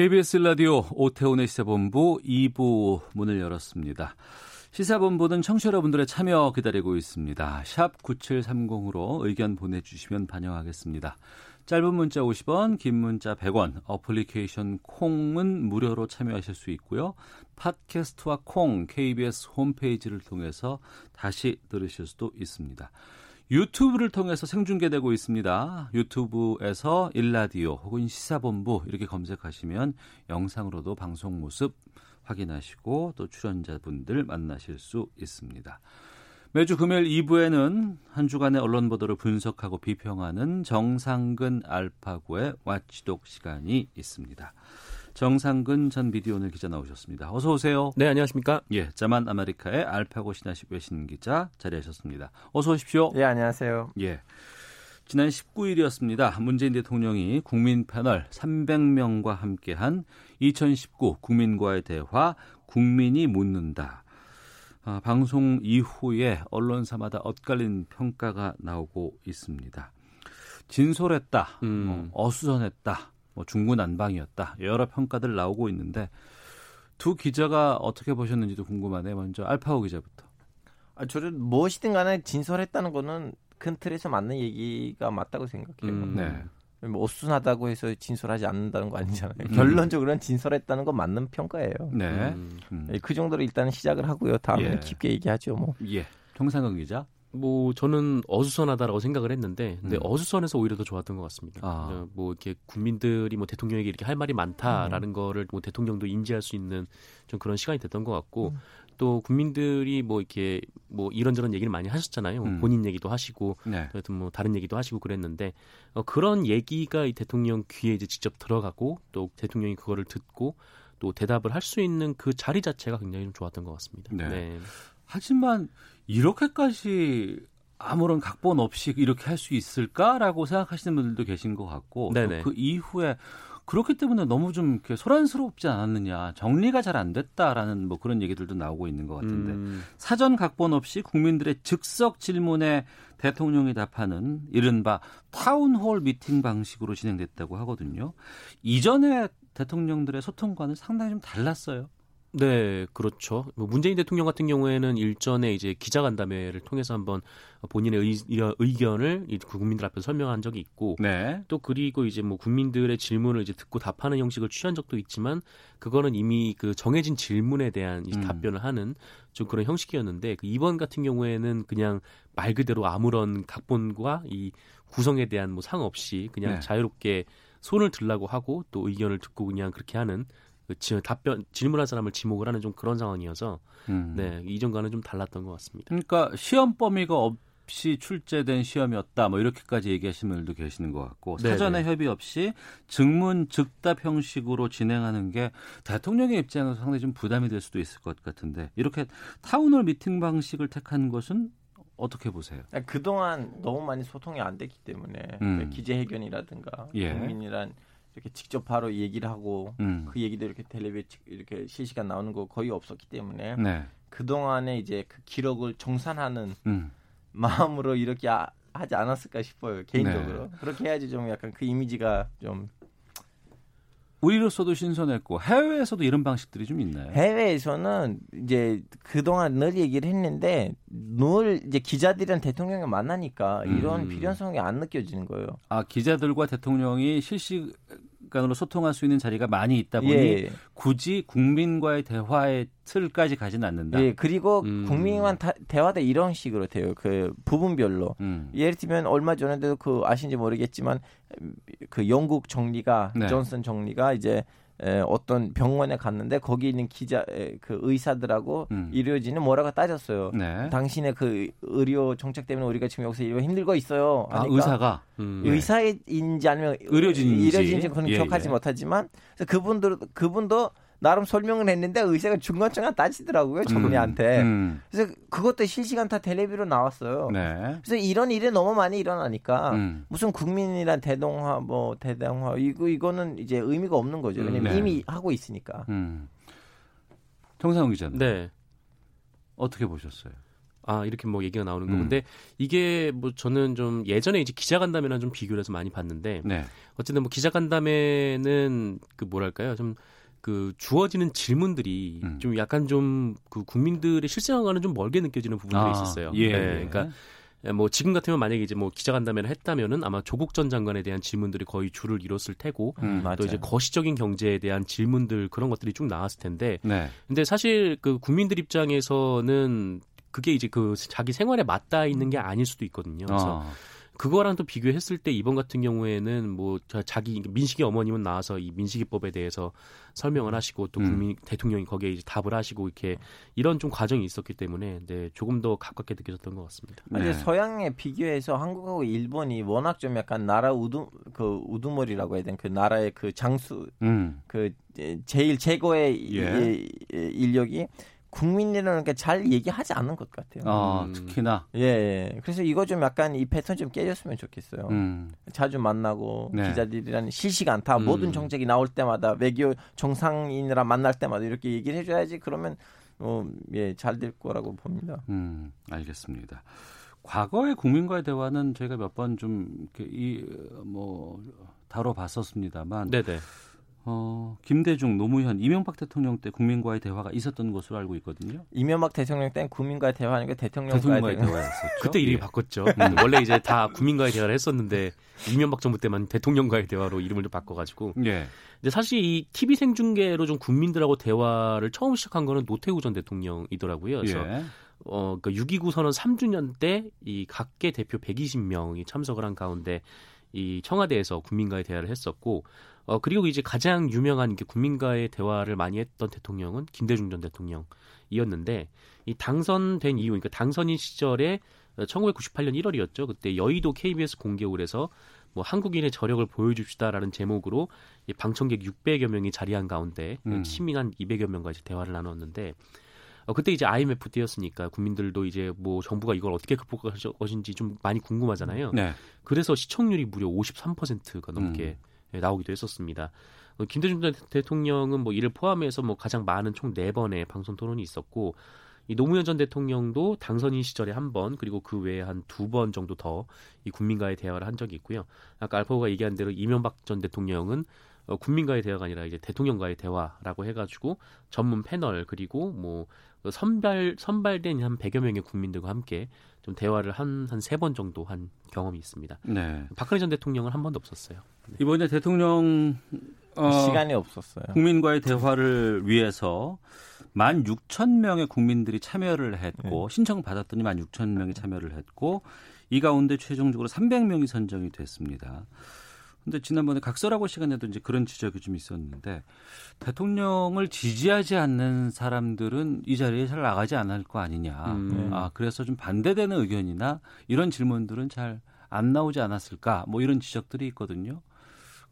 KBS 라디오 오태훈의 시사본부 2부 문을 열었습니다. 시사본부는 청취자 여러분들의 참여 기다리고 있습니다. 샵 9730으로 의견 보내주시면 반영하겠습니다. 짧은 문자 50원, 긴 문자 100원, 어플리케이션 콩은 무료로 참여하실 수 있고요. 팟캐스트와 콩, KBS 홈페이지를 통해서 다시 들으실 수도 있습니다. 유튜브를 통해서 생중계되고 있습니다. 유튜브에서 일라디오 혹은 시사본부 이렇게 검색하시면 영상으로도 방송 모습 확인하시고 또 출연자분들 만나실 수 있습니다. 매주 금요일 2부에는 한 주간의 언론 보도를 분석하고 비평하는 정상근 알파고의 와치독 시간이 있습니다. 정상근 전 미디어 오늘 기자 나오셨습니다. 어서 오세요. 네, 안녕하십니까? 예, 자만 아메리카의 알파고 신하식 외신 기자 자리하셨습니다. 어서 오십시오. 예, 안녕하세요. 예. 지난 19일이었습니다. 문재인 대통령이 국민 패널 300명과 함께한 2019 국민과의 대화 국민이 묻는다. 아, 방송 이후에 언론사마다 엇갈린 평가가 나오고 있습니다. 진솔했다, 음. 뭐 어수선했다, 뭐 중구난방이었다 여러 평가들 나오고 있는데 두 기자가 어떻게 보셨는지도 궁금하네요. 먼저 알파오 기자부터. 아, 저는 무엇이든 간에 진솔했다는 거는 큰 틀에서 맞는 얘기가 맞다고 생각해요. 음. 네. 뭐 어수선하다고 해서 진솔하지 않는다는 거 아니잖아요. 음. 결론적으로는 진솔했다는 건 맞는 평가예요. 네. 음. 음. 예, 그 정도로 일단은 시작을 하고요. 다음에 예. 깊게 얘기하죠. 뭐. 예. 정상근 기자. 뭐 저는 어수선하다라고 생각을 했는데, 근데 음. 어수선해서 오히려 더 좋았던 것 같습니다. 아. 어, 뭐 이렇게 국민들이 뭐 대통령에게 이렇게 할 말이 많다라는 거를 뭐 대통령도 인지할 수 있는 좀 그런 시간이 됐던 것 같고. 또 국민들이 뭐 이렇게 뭐 이런저런 얘기를 많이 하셨잖아요. 뭐 음. 본인 얘기도 하시고 네. 또 하여튼 뭐 다른 얘기도 하시고 그랬는데 어, 그런 얘기가 이 대통령 귀에 이제 직접 들어가고 또 대통령이 그거를 듣고 또 대답을 할 수 있는 그 자리 자체가 굉장히 좀 좋았던 것 같습니다. 네. 하지만 이렇게까지 아무런 각본 없이 이렇게 할 수 있을까라고 생각하시는 분들도 계신 것 같고. 또그 이후에 그렇기 때문에 너무 좀 이렇게 소란스럽지 않았느냐 정리가 잘 안 됐다라는 뭐 그런 얘기들도 나오고 있는 것 같은데 음, 사전 각본 없이 국민들의 즉석 질문에 대통령이 답하는 이른바 town hall meeting 방식으로 진행됐다고 하거든요. 이전에 대통령들의 소통과는 상당히 좀 달랐어요. 네, 그렇죠. 뭐 문재인 대통령 같은 경우에는 일전에 이제 기자간담회를 통해서 한번 본인의 의, 의견을 이 국민들 앞에서 설명한 적이 있고 네. 또 그리고 이제 뭐 국민들의 질문을 이제 듣고 답하는 형식을 취한 적도 있지만 그거는 이미 그 정해진 질문에 대한 음. 답변을 하는 좀 그런 형식이었는데 그 이번 같은 경우에는 그냥 말 그대로 아무런 각본과 이 구성에 대한 뭐 상 없이 그냥 네. 자유롭게 손을 들라고 하고 또 의견을 듣고 그냥 그렇게 하는 그 지- 답변 질문한 사람을 지목을 하는 좀 그런 상황이어서 음. 네 이전과는 좀 달랐던 것 같습니다. 그러니까 시험 범위가 없이 출제된 시험이었다. 뭐 이렇게까지 얘기하시는 분들도 계시는 것 같고 네네. 사전에 협의 없이 즉문즉답 형식으로 진행하는 게 대통령의 입장에서 상당히 좀 부담이 될 수도 있을 것 같은데 이렇게 town hall meeting 방식을 택한 것은 어떻게 보세요? 아, 그동안 너무 많이 소통이 안 됐기 때문에 음. 그 기자회견이라든가 예. 국민이랑 이렇게 직접 바로 얘기를 하고 음. 그 얘기도 이렇게 텔레비 이렇게 실시간 나오는 거 거의 없었기 때문에 네. 그 동안에 이제 그 기록을 정산하는 음. 마음으로 이렇게 아- 하지 않았을까 싶어요 개인적으로 네. 그렇게 해야지 좀 약간 그 이미지가 좀 우리로서도 신선했고 해외에서도 이런 방식들이 좀 있나요? 해외에서는 이제 그동안 늘 얘기를 했는데 늘 이제 기자들이랑 대통령이 만나니까 이런 음. 필연성이 안 느껴지는 거예요. 아 기자들과 대통령이 실시 간으로 소통할 수 있는 자리가 많이 있다 보니 예. 굳이 국민과의 대화의 틀까지 가지는 않는다. 예, 그리고 음. 국민만 다- 대화도 이런 식으로 돼요. 그 부분별로. 음. 예를 들면 얼마 전에도 그 아신지 모르겠지만 그 영국 총리가 네. 존슨 총리가 이제 에, 어떤 병원에 갔는데 거기 있는 기자 에, 그 의사들하고 음. 의료진은 뭐라고 따졌어요. 네. 당신의 그 의료 정책 때문에 우리가 지금 여기서 이거 힘들고 있어요. 아, 의사가 음. 의사인지 아니면 의료진인지. 의료진인지 그건 예, 기억하지 예. 못하지만 그분들 그분도 나름 설명을 했는데 의사가 중간중간 따지더라고요 저분이한테. 음. 그래서 그것도 실시간 다 텔레비로 나왔어요. 네. 그래서 이런 일이 너무 많이 일어나니까 음. 무슨 국민이란 대동화 뭐 대동화 이거 이거는 이제 의미가 없는 거죠. 왜냐면 네. 이미 하고 있으니까. 음. 정상훈 기자는 네. 어떻게 보셨어요? 아 이렇게 뭐 얘기가 나오는 거 음. 근데 이게 뭐 저는 좀 예전에 이제 기자간담회랑 좀 비교를 해서 많이 봤는데 네. 어쨌든 뭐 기자간담회는 그 뭐랄까요 좀 그 주어지는 질문들이 음. 좀 약간 좀 그 국민들의 실생활과는 좀 멀게 느껴지는 부분들이 있었어요. 예. 네, 그러니까 뭐 지금 같으면 만약에 이제 뭐 기자간담회를 했다면은 아마 조국 전 장관에 대한 질문들이 거의 줄을 이뤘을 테고 음. 또 이제 거시적인 경제에 대한 질문들 그런 것들이 쭉 나왔을 텐데 네. 근데 사실 그 국민들 입장에서는 그게 이제 그 자기 생활에 맞닿아 있는 게 아닐 수도 있거든요. 그래서 어. 그거랑 또 비교했을 때 이번 같은 경우에는 뭐 자- 자기 민식이 어머님은 나와서 이 민식이법에 대해서 설명을 하시고 또 음. 국민 대통령이 거기에 이제 답을 하시고 이렇게 이런 좀 과정이 있었기 때문에 네, 조금 더 가깝게 느껴졌던 것 같습니다. 네. 이제 서양에 비교해서 한국하고 일본이 워낙 좀 약간 나라 우두 그 우두머리라고 해야 되나 그 나라의 그 장수 음. 그 제- 제일 최고의 예. 이- 이- 인력이 국민이라는 게 잘 얘기하지 않는 것 같아요. 어, 음. 특히나 예, 예. 그래서 이거 좀 약간 이 패턴 좀 깨졌으면 좋겠어요. 음. 자주 만나고 네. 기자들이랑 실시간 다 음. 모든 정책이 나올 때마다 외교 정상인이랑 만날 때마다 이렇게 얘기를 해줘야지 그러면 어, 예, 잘 될 거라고 봅니다. 음, 알겠습니다. 과거의 국민과의 대화는 저희가 몇 번 좀 이렇게 이뭐 다뤄봤었습니다만 네네. 어, 김대중, 노무현, 이명박 대통령 때 국민과의 대화가 있었던 것으로 알고 있거든요. 이명박 대통령 때는 국민과의 대화니까 대통령과의 대통령과의 대화. 대화였었죠. 그때 이름이 예. 바꿨죠. 원래 이제 다 국민과의 대화를 했었는데 이명박 정부 때만 대통령과의 대화로 이름을 좀 바꿔가지고 예. 근데 사실 이 TV 생중계로 좀 국민들하고 대화를 처음 시작한 거는 노태우 전 대통령이더라고요. 그래서 예. 어, 그러니까 6.29 선언 3주년 때 이 각계 대표 120명이 참석을 한 가운데 이 청와대에서 국민과의 대화를 했었고 어, 그리고 이제 가장 유명한 이게 국민과의 대화를 많이 했던 대통령은 김대중 전 대통령이었는데 이 당선된 이후 그러니까 당선인 시절에 1998년 1월이었죠. 그때 여의도 KBS 공개홀에서 뭐 한국인의 저력을 보여줍시다라는 제목으로 이 방청객 600여 명이 자리한 가운데 음. 시민 한 200여 명과 이제 대화를 나눴는데 어, 그때 이제 IMF 때였으니까 국민들도 이제 뭐 정부가 이걸 어떻게 극복할 것인지 좀 많이 궁금하잖아요. 네. 그래서 시청률이 무려 53%가 넘게 예, 나오기도 했었습니다. 어, 김대중 대- 대통령은 뭐 이를 포함해서 뭐 가장 많은 총 4번의 방송 토론이 있었고 이 노무현 전 대통령도 당선인 시절에 한 번 그리고 그 외에 한 두 번 정도 더 이 국민과의 대화를 한 적이 있고요. 아까 알파고가 얘기한 대로 이명박 전 대통령은 어, 국민과의 대화가 아니라 이제 대통령과의 대화라고 해가지고 전문 패널 그리고 뭐 선발 선발된 한 100여 명의 국민들과 함께 좀 대화를 한 한 세 번 정도 한 경험이 있습니다. 네. 박근혜 전 대통령은 한 번도 없었어요. 이번에 대통령 어, 시간이 없었어요. 국민과의 대화를 위해서 1만 6천 명의 국민들이 참여를 했고 네. 신청 받았더니 1만 6천 명이 참여를 했고 이 가운데 최종적으로 300명이 선정이 됐습니다. 근데 지난번에 각설하고 시간에도 이제 그런 지적이 좀 있었는데 대통령을 지지하지 않는 사람들은 이 자리에 잘 나가지 않을 거 아니냐. 음. 아, 그래서 좀 반대되는 의견이나 이런 질문들은 잘 안 나오지 않았을까. 뭐 이런 지적들이 있거든요.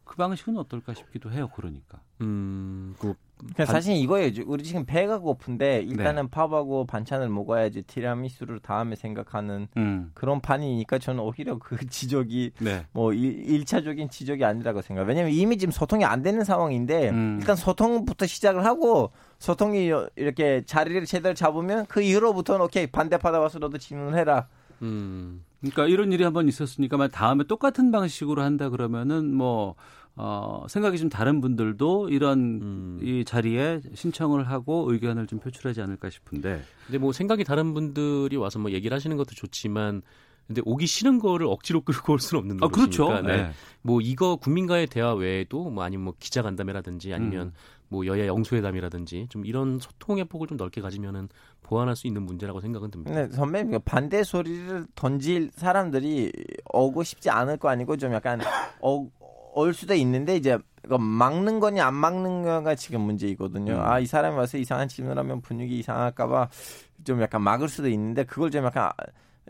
그 방식은 어떨까 싶기도 해요. 그러니까. 음, 그 그러니까 사실 이거예요. 우리 지금 배가 고픈데 일단은 네. 밥하고 반찬을 먹어야지 티라미수를 다음에 생각하는 음. 그런 판이니까 저는 오히려 그 지적이 네. 뭐 일, 차적인 지적이 아니라고 생각해요. 왜냐하면 이미 지금 소통이 안 되는 상황인데 음. 일단 소통부터 시작을 하고 소통이 이렇게 자리를 제대로 잡으면 그 이후로부터는 오케이 반대파다 와서 너도 질문해라. 음, 그러니까 이런 일이 한번 있었으니까 만 다음에 똑같은 방식으로 한다 그러면은 뭐 어, 생각이 좀 다른 분들도 이런 음. 이 자리에 신청을 하고 의견을 좀 표출하지 않을까 싶은데. 근데 뭐 생각이 다른 분들이 와서 뭐 얘기를 하시는 것도 좋지만 근데 오기 싫은 거를 억지로 끌고 올 수는 없는 아, 거니까. 그렇죠. 네. 뭐 이거 국민과의 대화 외에도 뭐 아니면 뭐 기자간담회라든지 아니면 음. 뭐 여야 영수회담이라든지 좀 이런 소통의 폭을 좀 넓게 가지면은 보완할 수 있는 문제라고 생각은 듭니다. 근데 선배님 그 반대 소리를 던질 사람들이 오고 싶지 않을 거 아니고 좀 약간 어, 올 수도 있는데 이제 막는 거냐 안 막는 거가 지금 문제이거든요. 음. 아이 사람이 와서 이상한 질문을 하면 분위기 이상할까봐 좀 약간 막을 수도 있는데 그걸 좀 약간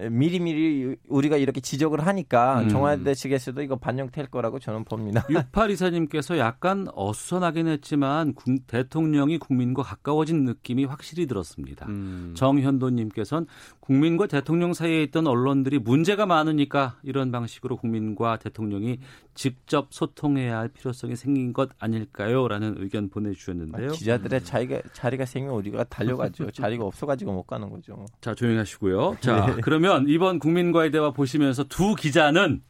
미리미리 우리가 이렇게 지적을 하니까 음. 청와대 측에서도 이거 반영될 거라고 저는 봅니다. 6824님께서 약간 어수선하긴 했지만 국- 대통령이 국민과 가까워진 느낌이 확실히 들었습니다. 음. 정현도님께서는 국민과 대통령 사이에 있던 언론들이 문제가 많으니까 이런 방식으로 국민과 대통령이 직접 소통해야 할 필요성이 생긴 것 아닐까요? 라는 의견 보내주셨는데요. 기자들의 자리가 자리가 생기면 우리가 달려가죠. 자리가 없어가지고 못 가는 거죠. 자, 조용히 하시고요. 자, 그러면 이번 국민과의 대화 보시면서 두 기자는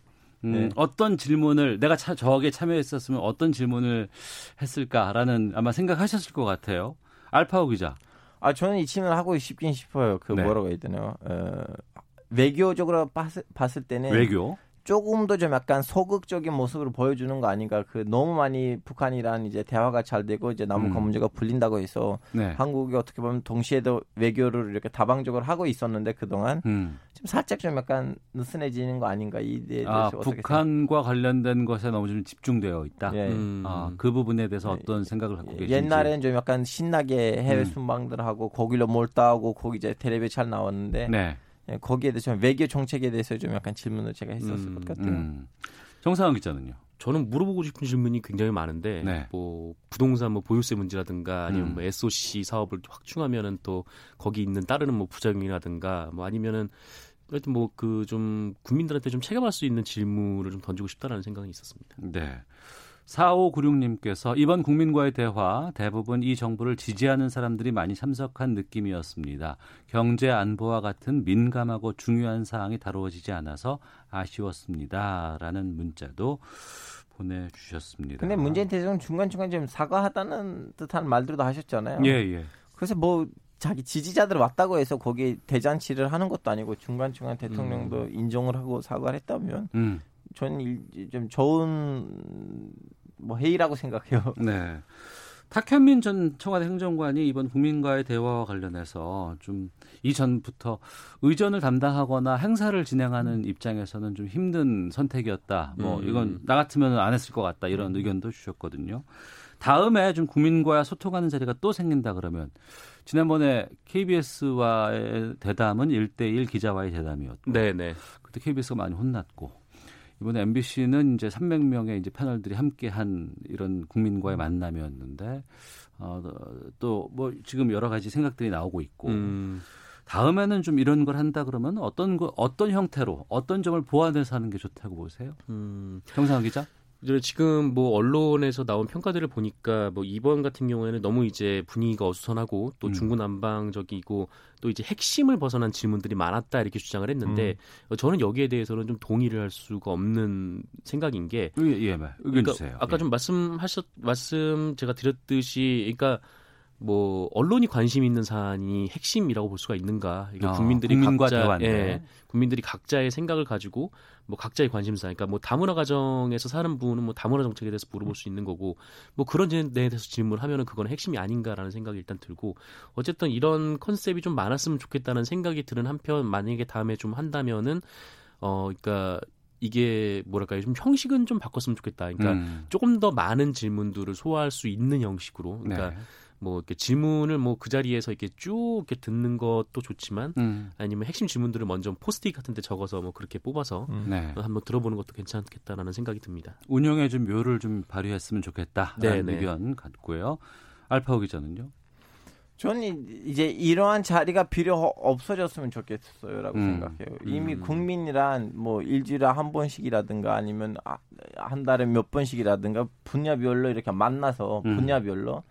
음, 네. 어떤 질문을 내가 차, 저에게 참여했었으면 어떤 질문을 했을까라는 아마 생각하셨을 것 같아요. 알파오 기자. 아 저는 이 질문을 하고 싶긴 싶어요. 그 네. 뭐라고 해야 되나요? 어, 외교적으로 봤을, 봤을 때는 외교. 조금 더 좀 약간 소극적인 모습을 보여주는 거 아닌가. 그 너무 많이 북한이랑 이제 대화가 잘 되고 이제 남북한 음. 문제가 풀린다고 해서 네. 한국이 어떻게 보면 동시에도 외교를 이렇게 다방적으로 하고 있었는데 그동안 음. 지금 살짝 좀 약간 느슨해지는 거 아닌가 이에 대해서 아, 어떻게 북한과 관련된 것에 너무 좀 집중되어 있다. 생각- 예. 음. 아, 그 부분에 대해서 예, 어떤 생각을 갖고 계신지. 옛날에는 좀 약간 신나게 해외 음. 순방들 하고 거기로 몰다하고 거기 이제 텔레비에 잘 나왔는데 네. 예, 거기에 대해서 좀 외교 정책에 대해서 좀 약간 질문을 제가 했었을 음, 것 같아요. 음. 정상훈 기자는요. 저는 물어보고 싶은 질문이 굉장히 많은데 네. 뭐 부동산 뭐 보유세 문제라든가 아니면 음. 뭐 SOC 사업을 확충하면은 또 거기 있는 따르는 뭐 부작용이라든가 뭐 아니면은 하여튼 뭐 그 좀 국민들한테 좀 체감할 수 있는 질문을 좀 던지고 싶다라는 생각이 있었습니다. 네. 4596님께서 이번 국민과의 대화 대부분 이 정부를 지지하는 사람들이 많이 참석한 느낌이었습니다. 경제 안보와 같은 민감하고 중요한 사항이 다루어지지 않아서 아쉬웠습니다. 라는 문자도 보내주셨습니다. 근데 문재인 대통령 중간중간 좀 사과하다는 듯한 말들도 하셨잖아요. 예, 예. 그래서 뭐 자기 지지자들 왔다고 해서 거기 대잔치를 하는 것도 아니고 중간중간 대통령도 인정을 하고 사과를 했다면 음, 저는 일- 좀 좋은 뭐 회의라고 생각해요. 네. 탁현민 전 청와대 행정관이 이번 국민과의 대화와 관련해서 좀 이전부터 의전을 담당하거나 행사를 진행하는 입장에서는 좀 힘든 선택이었다. 뭐 음. 이건 나 같으면 안 했을 것 같다. 이런 의견도 주셨거든요. 다음에 좀 국민과 소통하는 자리가 또 생긴다 그러면 지난번에 KBS와의 대담은 1대1 기자와의 대담이었고 네, 네. 그때 KBS가 많이 혼났고 이번에 MBC는 이제 300명의 이제 패널들이 함께한 이런 국민과의 만남이었는데 어, 또 뭐 지금 여러 가지 생각들이 나오고 있고 음. 다음에는 좀 이런 걸 한다 그러면 어떤 거 어떤 형태로 어떤 점을 보완해서 하는 게 좋다고 보세요? 음. 정상훈 기자? 지금 뭐 언론에서 나온 평가들을 보니까 뭐 이번 같은 경우에는 너무 이제 분위기가 어수선하고 또 음. 중구난방적이고 또 이제 핵심을 벗어난 질문들이 많았다 이렇게 주장을 했는데 어, 저는 여기에 대해서는 좀 동의를 할 수가 없는 생각인 게 예, 예, 네. 의견 그러니까 주세요. 아까 예. 좀 말씀하셨 말씀 제가 드렸듯이 그러니까 뭐 언론이 관심 있는 사안이 핵심이라고 볼 수가 있는가? 이게 아, 국민들이 각자 대화인데. 예, 국민들이 각자의 생각을 가지고 뭐 각자의 관심사, 그러니까 뭐 다문화 가정에서 사는 분은 뭐 다문화 정책에 대해서 물어볼 수 있는 거고 뭐 그런 데에 대해서 질문을 하면은 그건 핵심이 아닌가라는 생각이 일단 들고 어쨌든 이런 컨셉이 좀 많았으면 좋겠다는 생각이 드는 한편 만약에 다음에 좀 한다면은 어 그러니까 이게 뭐랄까요 좀 형식은 좀 바꿨으면 좋겠다. 그러니까 음. 조금 더 많은 질문들을 소화할 수 있는 형식으로 그러니까 네. 뭐 이렇게 질문을 뭐 그 자리에서 이렇게 쭉 이렇게 듣는 것도 좋지만 음. 아니면 핵심 질문들을 먼저 포스트잇 같은 데 적어서 뭐 그렇게 뽑아서 네. 한번 들어보는 것도 괜찮겠다라는 생각이 듭니다. 운영에 좀 묘를 좀 발휘했으면 좋겠다라는 네, 네. 의견 같고요. 알파오 기자는요? 저는 이제 이러한 자리가 필요 없어졌으면 좋겠어요라고 음. 생각해요. 이미 음. 국민이란 뭐 일주일에 한 번씩이라든가 아니면 아- 한 달에 몇 번씩이라든가 분야별로 이렇게 만나서 음. 분야별로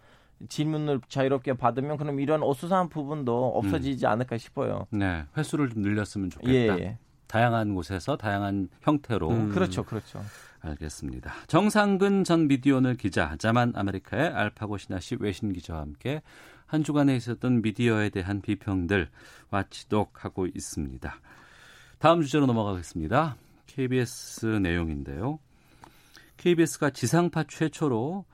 질문을 자유롭게 받으면 그럼 이런 어수선한 부분도 없어지지 않을까 싶어요. 네. 횟수를 좀 늘렸으면 예, 좋겠다. 예. 다양한 곳에서 다양한 형태로 음. 그렇죠, 그렇죠. 알겠습니다. 정상근 전 미디어오늘 기자, 자만 아메리카의 알파고 시나씨 외신 기자와 함께 한 주간에 있었던 미디어에 대한 비평들 watchdog하고 있습니다. 다음 주제로 넘어가겠습니다. KBS 내용인데요. KBS가 지상파 최초로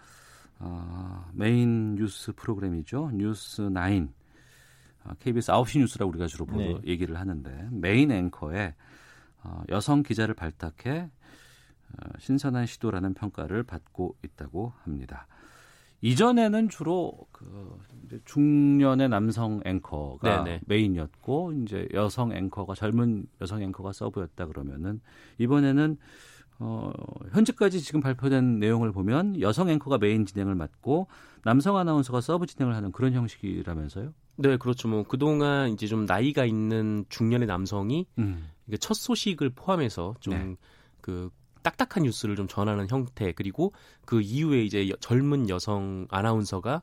어, 메인 뉴스 프로그램이죠. 뉴스 9. 어, KBS 9시 뉴스라고 우리가 주로 보도 네. 얘기를 하는데 메인 앵커에 어, 여성 기자를 발탁해 어, 신선한 시도라는 평가를 받고 있다고 합니다. 이전에는 주로 그 중년의 남성 앵커가 네네. 메인이었고 이제 여성 앵커가 젊은 여성 앵커가 서브였다 그러면은 이번에는 어 현재까지 지금 발표된 내용을 보면 여성 앵커가 메인 진행을 맡고 남성 아나운서가 서브 진행을 하는 그런 형식이라면서요? 네, 그렇죠. 뭐 그동안 이제 좀 나이가 있는 중년의 남성이 음. 첫 소식을 포함해서 좀그 네. 그 딱딱한 뉴스를 좀 전하는 형태 그리고 그 이후에 이제 여, 젊은 여성 아나운서가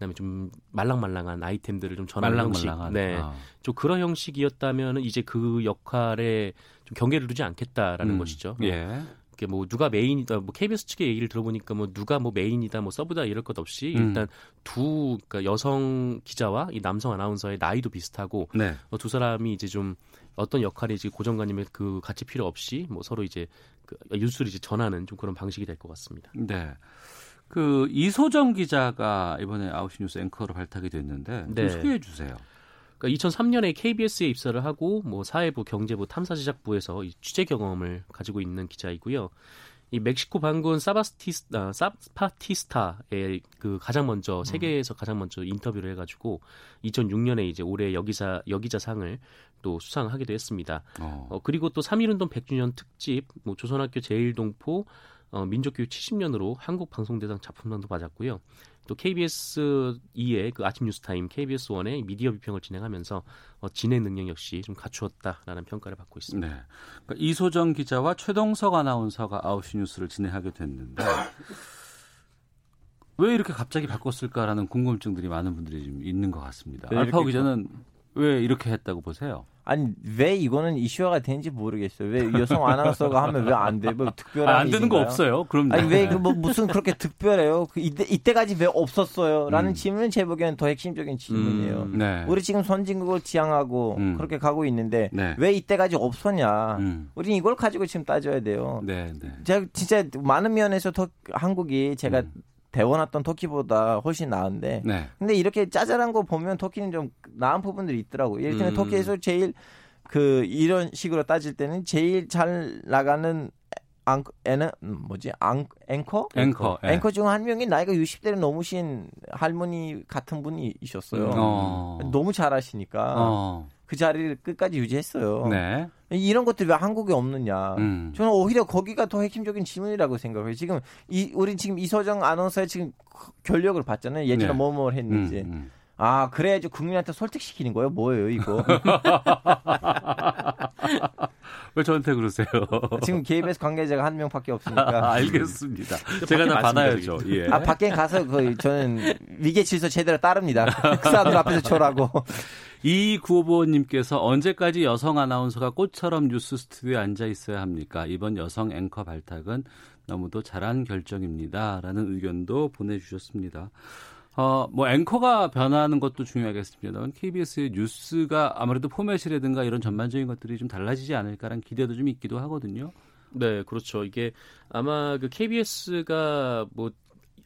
그다음에 좀 말랑말랑한 아이템들을 좀 전하는 말랑말랑한, 형식, 네, 아. 좀 그런 형식이었다면 이제 그 역할에 좀 경계를 두지 않겠다라는 음. 것이죠. 예. 뭐 누가 메인이다, 뭐 KBS 측의 얘기를 들어보니까 뭐 누가 뭐 메인이다, 뭐 서브다 이럴 것 없이 음. 일단 두 그러니까 여성 기자와 이 남성 아나운서의 나이도 비슷하고 네. 어, 두 사람이 이제 좀 어떤 역할이 이제 고정관념의 그 같이 필요 없이 뭐 서로 이제 그 뉴스를 이제 전하는 좀 그런 방식이 될 것 같습니다. 네. 그 이소정 기자가 이번에 아웃시 뉴스 앵커로 발탁이 됐는데 네. 소개해 주세요. 그러니까 2003년에 KBS에 입사를 하고 뭐 사회부, 경제부, 탐사제작부에서 취재 경험을 가지고 있는 기자이고요. 이 멕시코 반군 사바스티스 아, 사파티스타의 그 가장 먼저 음. 세계에서 가장 먼저 인터뷰를 해가지고 2006년에 이제 올해의 여기자 여기자상을 또 수상하기도 했습니다. 어. 어 그리고 또 3.1운동 100주년 특집, 뭐 조선학교 재일동포 어, 민족교육 70년으로 한국 방송대상 작품상도 받았고요. 또 KBS 2의 그 아침 뉴스타임, KBS 1의 미디어 비평을 진행하면서 어, 진행 능력 역시 좀 갖추었다라는 평가를 받고 있습니다. 네. 그러니까 이소정 기자와 최동석 아나운서가 아홉시 뉴스를 진행하게 됐는데 왜 이렇게 갑자기 바꿨을까라는 궁금증들이 많은 분들이 좀 있는 것 같습니다. 알파고 기자는 왜 이렇게 했다고 보세요? 아니 왜 이거는 이슈화가 되는지 모르겠어요. 왜 여성 아나운서가 하면 왜 안 돼? 뭐 특별한 아, 안 되는 거 없어요. 그럼 아니 왜 그 뭐 무슨 그렇게 특별해요? 그 이때 이때까지 왜 없었어요?라는 음. 질문은 제 보기에는 더 핵심적인 질문이에요. 음. 네. 우리 지금 선진국을 지향하고 음. 그렇게 가고 있는데 네. 왜 이때까지 없었냐? 음. 우리는 이걸 가지고 지금 따져야 돼요. 네, 네. 제가 진짜 많은 면에서 더 한국이 제가 음. 데워놨던 터키보다 훨씬 나은데 네. 근데 이렇게 짜잘한 거 보면 터키는 좀 나은 부분들이 있더라고요. 예를 들면 음. 터키에서 제일 그 이런 식으로 따질 때는 제일 잘 나가는 앙, 에는 뭐지? 앙, 앵커? 앵커. 예. 앵커 중 한 명이 나이가 60대를 넘으신 할머니 같은 분이 있었어요. 음. 어. 너무 잘하시니까. 어. 그 자리를 끝까지 유지했어요. 네. 이런 것들이 왜 한국에 없느냐. 음. 저는 오히려 거기가 더 핵심적인 질문이라고 생각해요. 지금 이 우리 지금 이서정 아나운서의 지금 결력을 봤잖아요. 예전에 네. 뭐뭐 했는지. 음, 음. 아 그래야지 국민한테 설득시키는 거예요? 뭐예요 이거? 왜 저한테 그러세요? 지금 KBS 관계자가 한 명밖에 없으니까. 알겠습니다. 제가 다 받아야죠. 예. 아 밖에 가서 그 저는 위계 질서 제대로 따릅니다. 흑사들 앞에서 초라고. 이 구호보님께서 언제까지 여성 아나운서가 꽃처럼 뉴스 스튜디오에 앉아 있어야 합니까? 이번 여성 앵커 발탁은 너무도 잘한 결정입니다. 라는 의견도 보내주셨습니다. 어, 뭐 앵커가 변하는 것도 중요하겠습니다만 KBS의 뉴스가 아무래도 포맷이라든가 이런 전반적인 것들이 좀 달라지지 않을까라는 기대도 좀 있기도 하거든요. 네, 그렇죠. 이게 아마 그 KBS가 뭐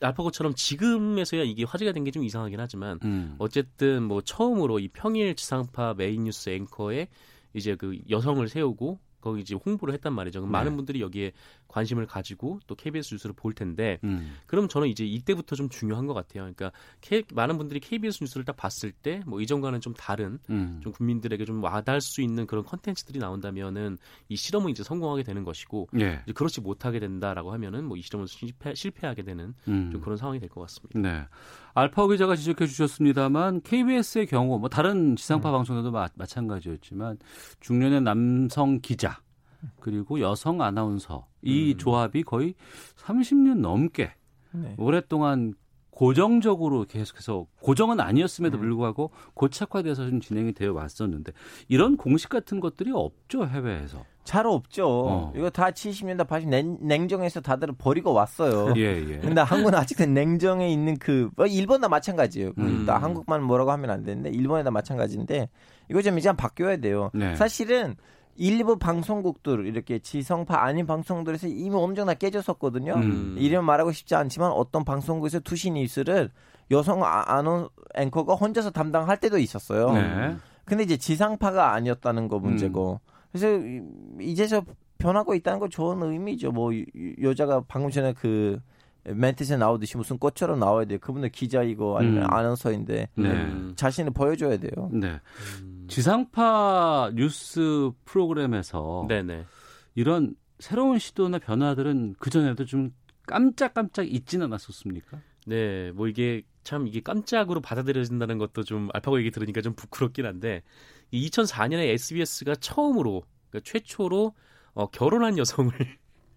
알파고처럼 지금에서야 이게 화제가 된 게 좀 이상하긴 하지만 음. 어쨌든 뭐 처음으로 이 평일 지상파 메인 뉴스 앵커에 이제 그 여성을 세우고 거기 이제 홍보를 했단 말이죠. 네. 많은 분들이 여기에 관심을 가지고 또 KBS 뉴스를 볼 텐데, 음. 그럼 저는 이제 이때부터 좀 중요한 것 같아요. 그러니까 K, 많은 분들이 KBS 뉴스를 딱 봤을 때, 뭐 이전과는 좀 다른, 음. 좀 국민들에게 좀 와닿을 수 있는 그런 컨텐츠들이 나온다면은 이 실험은 이제 성공하게 되는 것이고, 네. 이제 그렇지 못하게 된다라고 하면은 뭐 이 실험은 실패, 실패하게 되는 음. 좀 그런 상황이 될 것 같습니다. 네. 알파오 기자가 지적해 주셨습니다만 KBS의 경우 뭐 다른 지상파 음. 방송에도 마, 마찬가지였지만 중년의 남성 기자 그리고 여성 아나운서 이 음. 조합이 거의 30년 넘게 네. 오랫동안 고정적으로 계속해서 고정은 아니었음에도 음. 불구하고 고착화돼서 좀 진행이 되어 왔었는데 이런 공식 같은 것들이 없죠 해외에서. 잘 없죠. 어. 이거 다 70년대 80 냉정에서 다들 버리고 왔어요. 예, 예. 근데 한국은 아직도 냉정에 있는 그뭐 일본도 마찬가지예요. 음. 한국만 뭐라고 하면 안 되는데 일본에도 마찬가지인데 이거 좀 이제 바뀌어야 돼요. 네. 사실은 일부 방송국들 이렇게 지성파 아닌 방송들에서 이미 엄청나 깨졌었거든요. 음. 이름 말하고 싶지 않지만 어떤 방송국에서 투시 뉴스를 여성 아, 아노 앵커가 혼자서 담당할 때도 있었어요. 네. 근데 이제 지상파가 아니었다는 거 문제고. 음. 그래서 이제서 변하고 있다는 건 좋은 의미죠. 뭐 여자가 방금 전에 그 멘트에 나오듯이 무슨 꽃처럼 나와야 돼요. 그분들 기자이고 아니면 음. 아나운서인데 네. 자신을 보여줘야 돼요. 네. 음. 지상파 뉴스 프로그램에서 네네. 이런 새로운 시도나 변화들은 그 전에도 좀 깜짝깜짝 있진 않았었습니까? 네, 뭐 이게 참 이게 깜짝으로 받아들여진다는 것도 좀 알파고 얘기 들으니까 좀 부끄럽긴 한데 2004년에 SBS가 처음으로 그러니까 최초로 어, 결혼한 여성을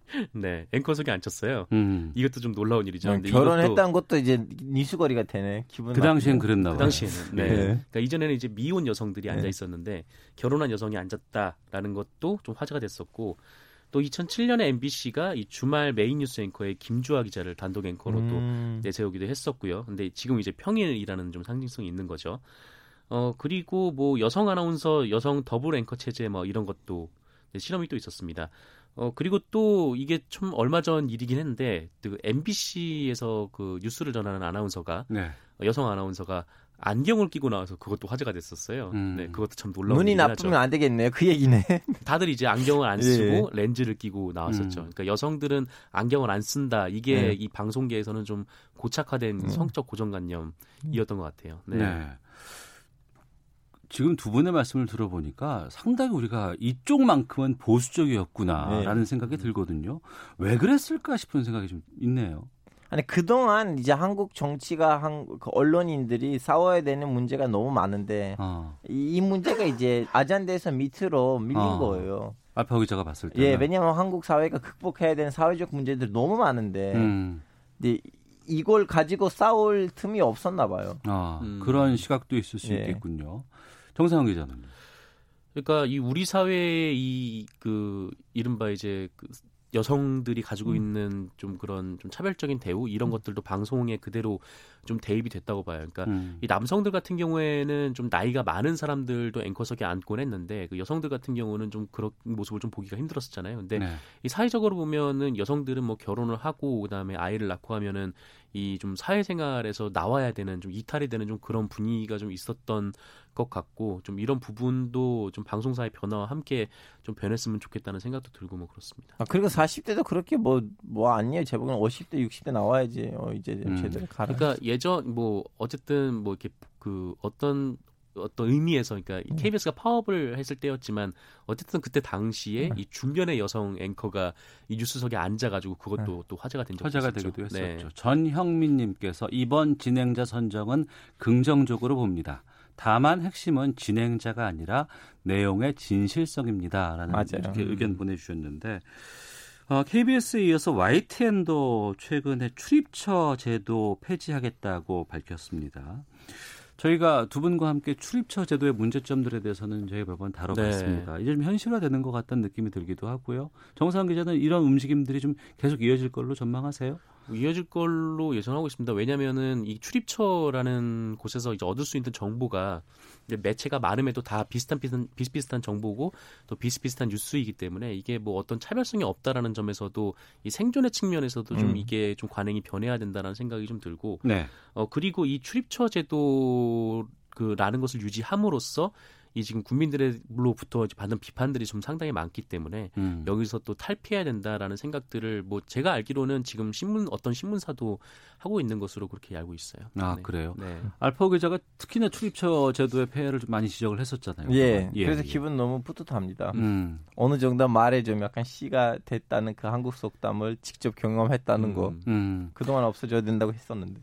네 앵커석에 앉혔어요. 음. 이것도 좀 놀라운 일이죠. 네, 결혼했다는 것도 이제 니수거리가 되네. 기분 그 당시엔 그랬나 봐요. 그 당시에는 네. 네. 그러니까 이전에는 이제 미혼 여성들이 네. 앉아 있었는데 결혼한 여성이 앉았다라는 것도 좀 화제가 됐었고 또 2007년에 MBC가 이 주말 메인 뉴스 앵커의 김주아 기자를 단독 앵커로 음. 또 내세우기도 했었고요. 근데 지금 이제 평일이라는 좀 상징성이 있는 거죠. 어 그리고 뭐 여성 아나운서, 여성 더블 앵커 체제 뭐 이런 것도 실험이 또 있었습니다. 어 그리고 또 이게 좀 얼마 전 일이긴 했는데 그 MBC에서 그 뉴스를 전하는 아나운서가 네. 여성 아나운서가 안경을 끼고 나와서 그것도 화제가 됐었어요. 음. 네, 그것도 참 놀라운 눈이 나쁘면 하죠. 안 되겠네요. 그 얘기네. 다들 이제 안경을 안 쓰고 예. 렌즈를 끼고 나왔었죠. 음. 그러니까 여성들은 안경을 안 쓴다. 이게 네. 이 방송계에서는 좀 고착화된 음. 성적 고정관념이었던 것 같아요. 네. 네. 지금 두 분의 말씀을 들어보니까 상당히 우리가 이쪽만큼은 보수적이었구나라는 네. 생각이 들거든요. 왜 그랬을까 싶은 생각이 좀 있네요. 아니 그동안 이제 한국 정치가 한그 언론인들이 싸워야 되는 문제가 너무 많은데 어. 이, 이, 문제가 이제 아잔데에서 밑으로 밀린 어. 거예요. 알파 기자가 봤을 때. 예, 왜냐하면 한국 사회가 극복해야 되는 사회적 문제들이 너무 많은데, 음. 근데 이걸 가지고 싸울 틈이 없었나 봐요. 아, 음. 그런 시각도 있을 수 예. 있겠군요. 정상훈 기자는. 그러니까 이 우리 사회의 이 그 이른바 이제 그 여성들이 가지고 음. 있는 좀 그런 좀 차별적인 대우 이런 음. 것들도 방송에 그대로 좀 대입이 됐다고 봐요. 그러니까 음. 이 남성들 같은 경우에는 좀 나이가 많은 사람들도 앵커석에 앉곤 했는데 그 여성들 같은 경우는 좀 그런 모습을 좀 보기가 힘들었었잖아요. 근데 네. 이 사회적으로 보면은 여성들은 뭐 결혼을 하고 그다음에 아이를 낳고 하면은 이 좀 사회생활에서 나와야 되는 좀 이탈이 되는 좀 그런 분위기가 좀 있었던 것 같고 좀 이런 부분도 좀 방송사의 변화와 함께 좀 변했으면 좋겠다는 생각도 들고 뭐 그렇습니다. 아 그리고 40대도 그렇게 뭐뭐 뭐 아니에요. 제목은 50대 60대 나와야지 어, 이제 음. 제대로 가라. 그러니까 예전 뭐 어쨌든 뭐 이렇게 그 어떤 어떤 의미에서 그러니까 음. KBS가 파업을 했을 때였지만 어쨌든 그때 당시에 음. 이 중년의 여성 앵커가 이 뉴스석에 앉아가지고 그것도 음. 또 화제가 된 적이 화제가 있었죠. 되기도 네. 했었죠. 네. 전형민님께서 이번 진행자 선정은 긍정적으로 봅니다. 다만 핵심은 진행자가 아니라 내용의 진실성입니다라는 맞아요. 이렇게 의견 보내주셨는데 어, KBS에 이어서 YTN도 최근에 출입처 제도 폐지하겠다고 밝혔습니다. 저희가 두 분과 함께 출입처 제도의 문제점들에 대해서는 저희가 몇번 다뤄봤습니다. 네. 이제 좀 현실화되는 것 같다는 느낌이 들기도 하고요. 정상 기자는 이런 움직임들이 좀 계속 이어질 걸로 전망하세요? 이어질 걸로 예상하고 있습니다. 왜냐하면은 이 출입처라는 곳에서 이제 얻을 수 있는 정보가 매체가 많음에도 다 비슷한 비슷한 비슷비슷한 정보고 또 비슷비슷한 뉴스이기 때문에 이게 뭐 어떤 차별성이 없다라는 점에서도 이 생존의 측면에서도 좀 음. 이게 좀 관행이 변해야 된다라는 생각이 좀 들고 네. 어 그리고 이 출입처 제도 그라는 것을 유지함으로써 이 지금 국민들로부터 받는 비판들이 좀 상당히 많기 때문에 음. 여기서 또 탈피해야 된다라는 생각들을 뭐 제가 알기로는 지금 신문 어떤 신문사도 하고 있는 것으로 그렇게 알고 있어요. 아 네. 그래요? 네. 알파 기자가 특히나 출입처 제도의 폐해를 좀 많이 지적을 했었잖아요. 예. 예 그래서 예. 기분 너무 뿌듯합니다. 음. 어느 정도 말에 좀 약간 씨가 됐다는 그 한국 속담을 직접 경험했다는 음. 거 음. 그동안 없어져야 된다고 했었는데.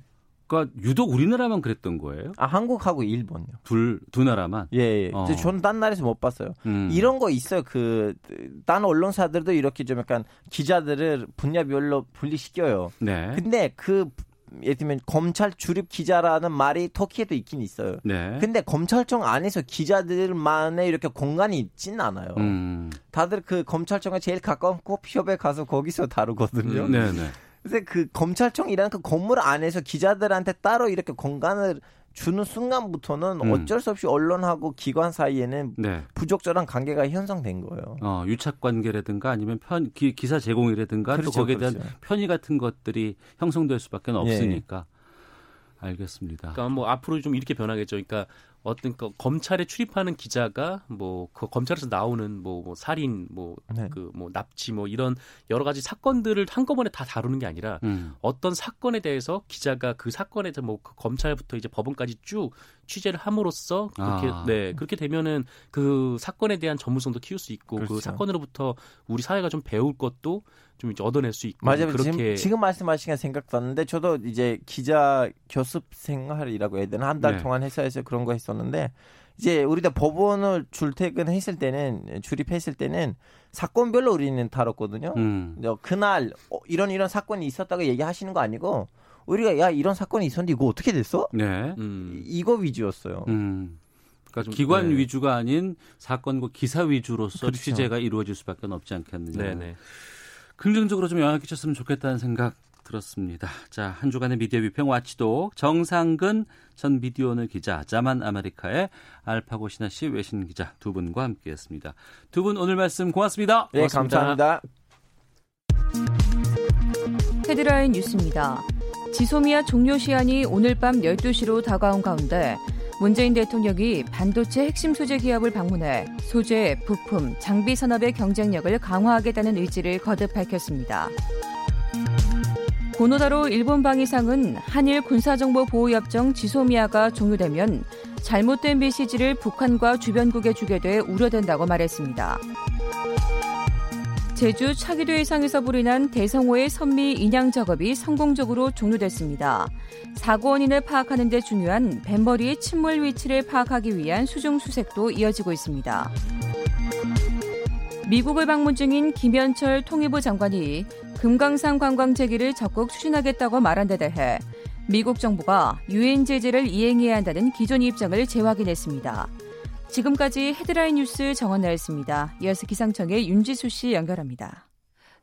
그러니까 유독 우리나라만 그랬던 거예요? 아 한국하고 일본요. 둘두 나라만. 예, 예. 어. 저는 딴 나라에서 못 봤어요. 음. 이런 거 있어요. 그딴 언론사들도 이렇게 좀 약간 기자들을 분야별로 분리시켜요. 네. 근데 그 예를 들면 검찰 주립 기자라는 말이 터키에도 있긴 있어요. 네. 근데 검찰청 안에서 기자들만의 이렇게 공간이 있진 않아요. 음. 다들 그 검찰청에 제일 가까운 커피숍에 가서 거기서 다루거든요. 음, 네, 네. 그래서 그 검찰청이라는 그 건물 안에서 기자들한테 따로 이렇게 공간을 주는 순간부터는 음. 어쩔 수 없이 언론하고 기관 사이에는 네. 부적절한 관계가 형성된 거예요. 어, 유착 관계라든가 아니면 편 기, 사 제공이라든가 그렇죠, 또 거기에 대한 그렇죠. 편의 같은 것들이 형성될 수밖에 없으니까. 예. 알겠습니다. 그러니까 뭐 앞으로 좀 이렇게 변하겠죠. 그러니까 어떤 그 검찰에 출입하는 기자가 뭐 그 검찰에서 나오는 뭐, 뭐 살인 뭐 그뭐 네. 그뭐 납치 뭐 이런 여러 가지 사건들을 한꺼번에 다 다루는 게 아니라 음. 어떤 사건에 대해서 기자가 그 사건에 대해서 뭐 그 검찰부터 이제 법원까지 쭉 취재를 함으로써 그렇게 아. 네 그렇게 되면은 그 사건에 대한 전문성도 키울 수 있고 그 그렇죠. 그 사건으로부터 우리 사회가 좀 배울 것도 좀 이제 얻어낼 수 있고 맞아요. 그렇게 지금, 지금 말씀하신 게 생각났는데 저도 이제 기자 교습 생활이라고 해야 되나 한달 네. 동안 회사에서 그런 거 했었는데 이제 우리가 법원을 출퇴근했을 때는 출입했을 때는 사건별로 우리는 다뤘거든요. 음. 그날 어, 이런 이런 사건이 있었다고 얘기하시는 거 아니고 우리가 야 이런 사건이 있었는데 이거 어떻게 됐어? 네. 음. 이거 위주였어요. 음. 그러니까 기관 네. 위주가 아닌 사건과 기사 위주로서 그렇죠. 취재가 이루어질 수밖에 없지 않겠느냐. 네네. 긍정적으로 좀 영향을 끼쳤으면 좋겠다는 생각 들었습니다. 자, 한 주간의 미디어 비평 와치도 정상근 전 미디어오늘 기자, 자만 아메리카의 알파고 신하 씨 외신 기자 두 분과 함께했습니다. 두 분 오늘 말씀 고맙습니다. 네, 고맙습니다. 감사합니다. 헤드라인 뉴스입니다. 지소미아 종료 시한이 오늘 밤 12시로 다가온 가운데 문재인 대통령이 반도체 핵심 소재 기업을 방문해 소재, 부품, 장비 산업의 경쟁력을 강화하겠다는 의지를 거듭 밝혔습니다. 고노다로 일본 방위상은 한일 군사정보보호협정 지소미아가 종료되면 잘못된 메시지를 북한과 주변국에 주게 돼 우려된다고 말했습니다. 제주 차기도 해상에서 불이 난 대성호의 선미 인양 작업이 성공적으로 종료됐습니다. 사고 원인을 파악하는 데 중요한 뱃머리의 침몰 위치를 파악하기 위한 수중 수색도 이어지고 있습니다. 미국을 방문 중인 김현철 통일부 장관이 금강산 관광 재개를 적극 추진하겠다고 말한 데 대해 미국 정부가 유엔 제재를 이행해야 한다는 기존 입장을 재확인했습니다. 지금까지 헤드라인 뉴스 정원 나였습니다. 이어서 기상청의 윤지수 씨 연결합니다.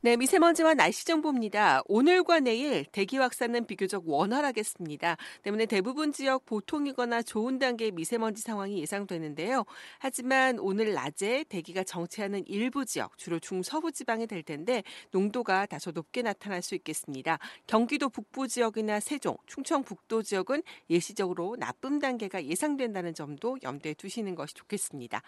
네, 미세먼지와 날씨 정보입니다. 오늘과 내일 대기 확산은 비교적 원활하겠습니다. 때문에 대부분 지역 보통이거나 좋은 단계의 미세먼지 상황이 예상되는데요. 하지만 오늘 낮에 대기가 정체하는 일부 지역, 주로 중서부 지방이 될 텐데 농도가 다소 높게 나타날 수 있겠습니다. 경기도 북부 지역이나 세종, 충청 북도 지역은 예시적으로 나쁨 단계가 예상된다는 점도 염두에 두시는 것이 좋겠습니다.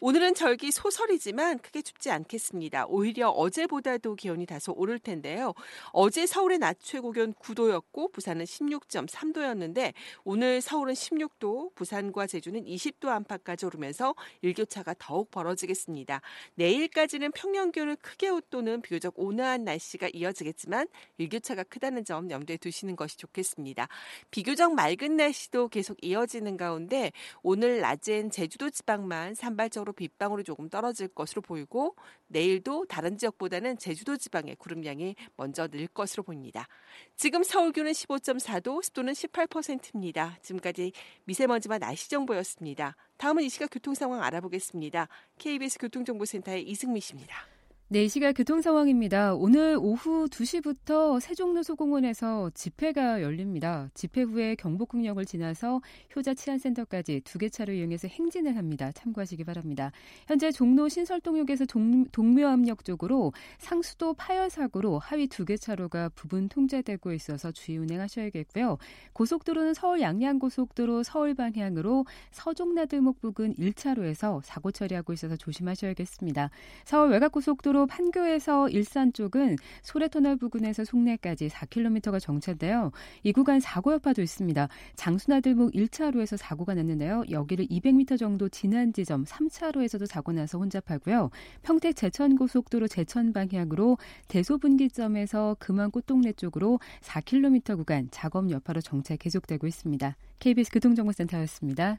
오늘은 절기 소설이지만 크게 춥지 않겠습니다. 오히려 어제보다도 기온이 다소 오를 텐데요. 어제 서울의 낮 최고 기온 9도였고 부산은 16.3도였는데 오늘 서울은 16도, 부산과 제주는 20도 안팎까지 오르면서 일교차가 더욱 벌어지겠습니다. 내일까지는 평년 기온을 크게 웃도는 비교적 온화한 날씨가 이어지겠지만 일교차가 크다는 점 염두에 두시는 것이 좋겠습니다. 비교적 맑은 날씨도 계속 이어지는 가운데 오늘 낮엔 제주도 지방만 산발적으로 빗방울이 조금 떨어질 것으로 보이고 내일도 다른 지역보다는 제주 도 지방의 구름량이 먼저 늘 것으로 보입니다. 지금 서울 기온은 15.4도, 습도는 18%입니다. 지금까지 미세먼지와 날씨 정보였습니다. 다음은 이 시각 교통 상황 알아보겠습니다. KBS 교통정보센터의 이승미 씨입니다. 네, 이 시각 교통 상황입니다. 오늘 오후 2시부터 세종로 소공원에서 집회가 열립니다. 집회 후에 경복궁역을 지나서 효자 치안센터까지 두 개 차로 이용해서 행진을 합니다. 참고하시기 바랍니다. 현재 종로 신설동역에서 동, 동묘암역 쪽으로 상수도 파열 사고로 하위 두 개 차로가 부분 통제되고 있어서 주의 운행하셔야겠고요. 고속도로는 서울 양양고속도로 서울 방향으로 서종나들목 부근 1차로에서 사고 처리하고 있어서 조심하셔야겠습니다. 서울 외곽고속도로 판교에서 일산 쪽은 소래터널 부근에서 송내까지 4km가 정체인데요. 이 구간 사고 여파도 있습니다. 장수나들목 1차로에서 사고가 났는데요. 여기를 200m 정도 지난 지점 3차로에서도 사고 나서 혼잡하고요. 평택 제천 고속도로 제천 방향으로 대소 분기점에서 금왕 꽃동네 쪽으로 4km 구간 작업 여파로 정체 계속되고 있습니다. KBS 교통정보센터였습니다.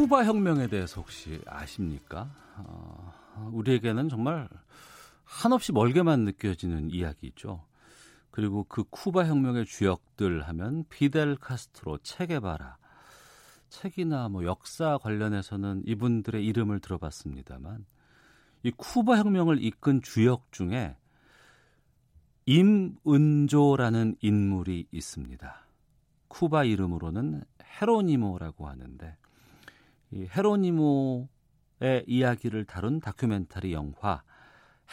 쿠바 혁명에 대해서 혹시 아십니까? 어, 우리에게는 정말 한없이 멀게만 느껴지는 이야기죠. 그리고 그 쿠바 혁명의 주역들 하면 피델 카스트로 체게바라 책이나 뭐 역사 관련해서는 이분들의 이름을 들어봤습니다만 이 쿠바 혁명을 이끈 주역 중에 임은조라는 인물이 있습니다. 쿠바 이름으로는 헤로니모라고 하는데 이 헤로니모의 이야기를 다룬 다큐멘터리 영화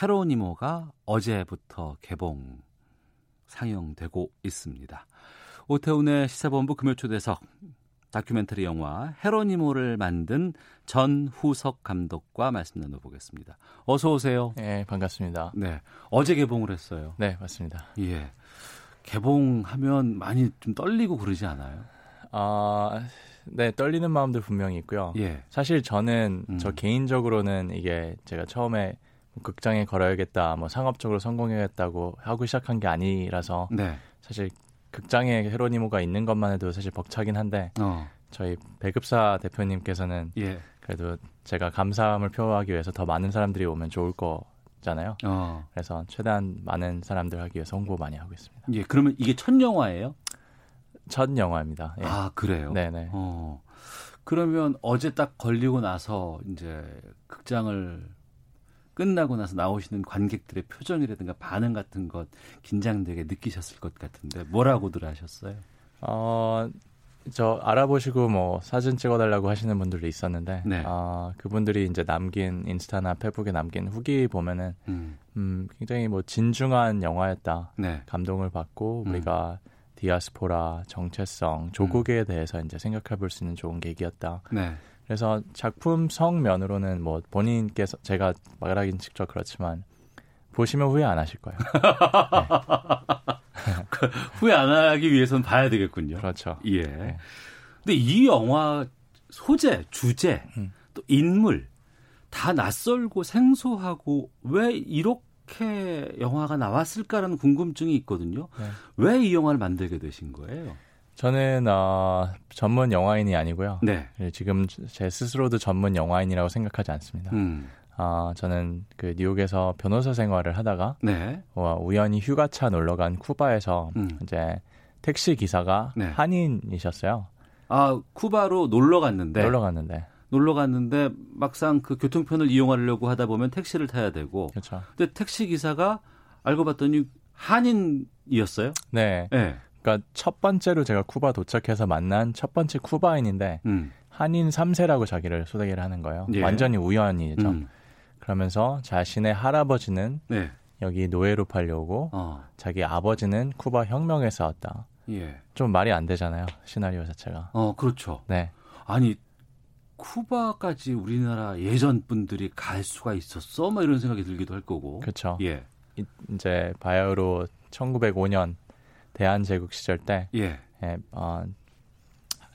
헤로니모가 어제부터 개봉 상영되고 있습니다. 오태훈의 시사본부 금요초대석 다큐멘터리 영화 헤로니모를 만든 전후석 감독과 말씀 나눠보겠습니다. 어서 오세요. 네, 반갑습니다. 네, 어제 개봉을 했어요. 네, 맞습니다. 예, 개봉하면 많이 좀 떨리고 그러지 않아요? 아, 네, 떨리는 마음도 분명히 있고요. 예. 사실 저는 음. 저 개인적으로는 이게 제가 처음에 뭐 극장에 걸어야겠다, 뭐 상업적으로 성공해야겠다고 하고 시작한 게 아니라서 네. 사실 극장에 헤로니모가 있는 것만 해도 사실 벅차긴 한데 어. 저희 배급사 대표님께서는 예. 그래도 제가 감사함을 표하기 위해서 더 많은 사람들이 오면 좋을 거잖아요. 어. 그래서 최대한 많은 사람들 하기 위해서 홍보 많이 하고 있습니다. 예, 그러면 이게 첫 영화예요? 첫 영화입니다. 예. 아 그래요? 네네. 어. 그러면 어제 딱 걸리고 나서 이제 극장을 끝나고 나서 나오시는 관객들의 표정이라든가 반응 같은 것 긴장되게 느끼셨을 것 같은데 뭐라고들 하셨어요? 어, 저 알아보시고 뭐 사진 찍어달라고 하시는 분들도 있었는데 네. 어, 그분들이 이제 남긴 인스타나 페북에 남긴 후기 보면은 음. 음 굉장히 뭐 진중한 영화였다. 네. 감동을 받고 음. 우리가 디아스포라 정체성 조국에 음. 대해서 이제 생각해 볼 수 있는 좋은 계기였다. 네. 그래서 작품 성 면으로는 뭐 본인께서 제가 말하긴 직접 그렇지만 보시면 후회 안 하실 거예요. 네. 후회 안 하기 위해서는 봐야 되겠군요. 그렇죠. 예. 네. 근데 이 영화 소재, 주제, 음. 또 인물 다 낯설고 생소하고 왜 이렇게 영화가 나왔을까라는 궁금증이 있거든요. 네. 왜이 영화를 만들게 되신 거예요? 저는 어, 전문 영화인이 아니고요. 네. 예, 지금 제 스스로도 전문 영화인이라고 생각하지 않습니다. 음. 어, 저는 그 뉴욕에서 변호사 생활을 하다가 네. 어, 우연히 휴가차 놀러 간 쿠바에서 음. 이제 택시 기사가 네. 한인이셨어요. 아 쿠바로 놀러 갔는데 놀러 갔는데 놀러 갔는데 막상 그 교통편을 이용하려고 하다 보면 택시를 타야 되고. 그렇죠. 근데 택시 기사가 알고 봤더니 한인이었어요. 네. 네. 그러니까 첫 번째로 제가 쿠바 도착해서 만난 첫 번째 쿠바인인데 음. 한인 3세라고 자기를 소개를 하는 거예요. 예. 완전히 우연이죠. 음. 그러면서 자신의 할아버지는 네. 여기 노예로 팔려오고 어. 자기 아버지는 쿠바 혁명에 싸웠다. 예. 좀 말이 안 되잖아요. 시나리오 자체가. 어, 그렇죠. 네. 아니 쿠바까지 우리나라 예전 분들이 갈 수가 있었어? 뭐 이런 생각이 들기도 할 거고. 그렇죠. 예. 이제 바야흐로 1905년 대한제국 시절 때 예. 예, 어,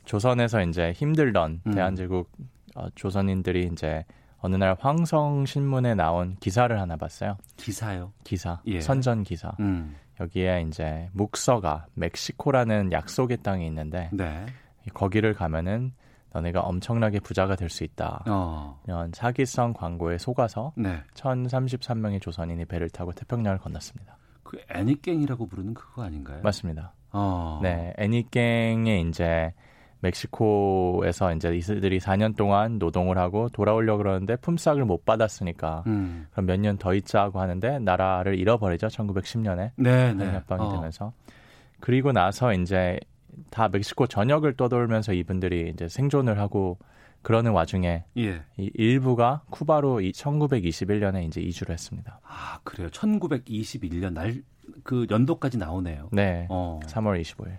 조선에서 이제 힘들던 음. 대한제국 어, 조선인들이 이제 어느 날 황성 신문에 나온 기사를 하나 봤어요. 기사요? 기사. 예. 선전 기사. 음. 여기에 이제 묵서가 멕시코라는 약속의 땅이 있는데 네. 거기를 가면은 너네가 엄청나게 부자가 될 수 있다. 어. 이런 사기성 광고에 속아서 네. 1033명의 조선인이 배를 타고 태평양을 건넜습니다. 그 애니깽이라고 부르는 그거 아닌가요? 맞습니다. 어. 네, 애니깽에 이제 멕시코에서 이제 이들이 4년 동안 노동을 하고 돌아오려고 그러는데 품삯을 못 받았으니까 음. 그럼 몇 년 더 있자 고 하는데 나라를 잃어버리죠. 1910년에 네, 네. 협방이 어. 되면서 그리고 나서 이제 다 멕시코 전역을 떠돌면서 이분들이 이제 생존을 하고 그러는 와중에 예. 이 일부가 쿠바로 1921년에 이제 이주를 했습니다. 아 그래요. 1921년 날 그 연도까지 나오네요. 네. 어. 3월 25일.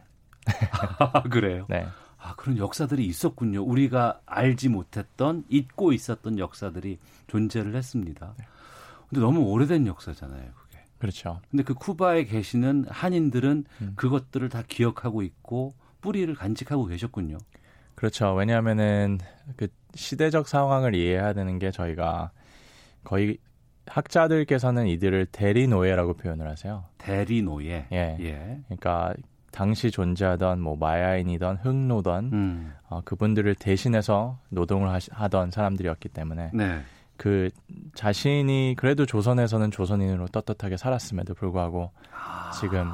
아, 그래요. 네. 아 그런 역사들이 있었군요. 우리가 알지 못했던 잊고 있었던 역사들이 존재를 했습니다. 네. 근데 너무 오래된 역사잖아요. 그렇죠. 근데 그 쿠바에 계시는 한인들은 음. 그것들을 다 기억하고 있고 뿌리를 간직하고 계셨군요. 그렇죠. 왜냐하면은 그 시대적 상황을 이해해야 되는 게 저희가 거의 학자들께서는 이들을 대리 노예라고 표현을 하세요. 대리 노예. 예. 예. 그러니까 당시 존재하던 뭐 마야인이던 흑노던 음. 어, 그분들을 대신해서 노동을 하시, 하던 사람들이었기 때문에 네. 그 자신이 그래도 조선에서는 조선인으로 떳떳하게 살았음에도 불구하고 아. 지금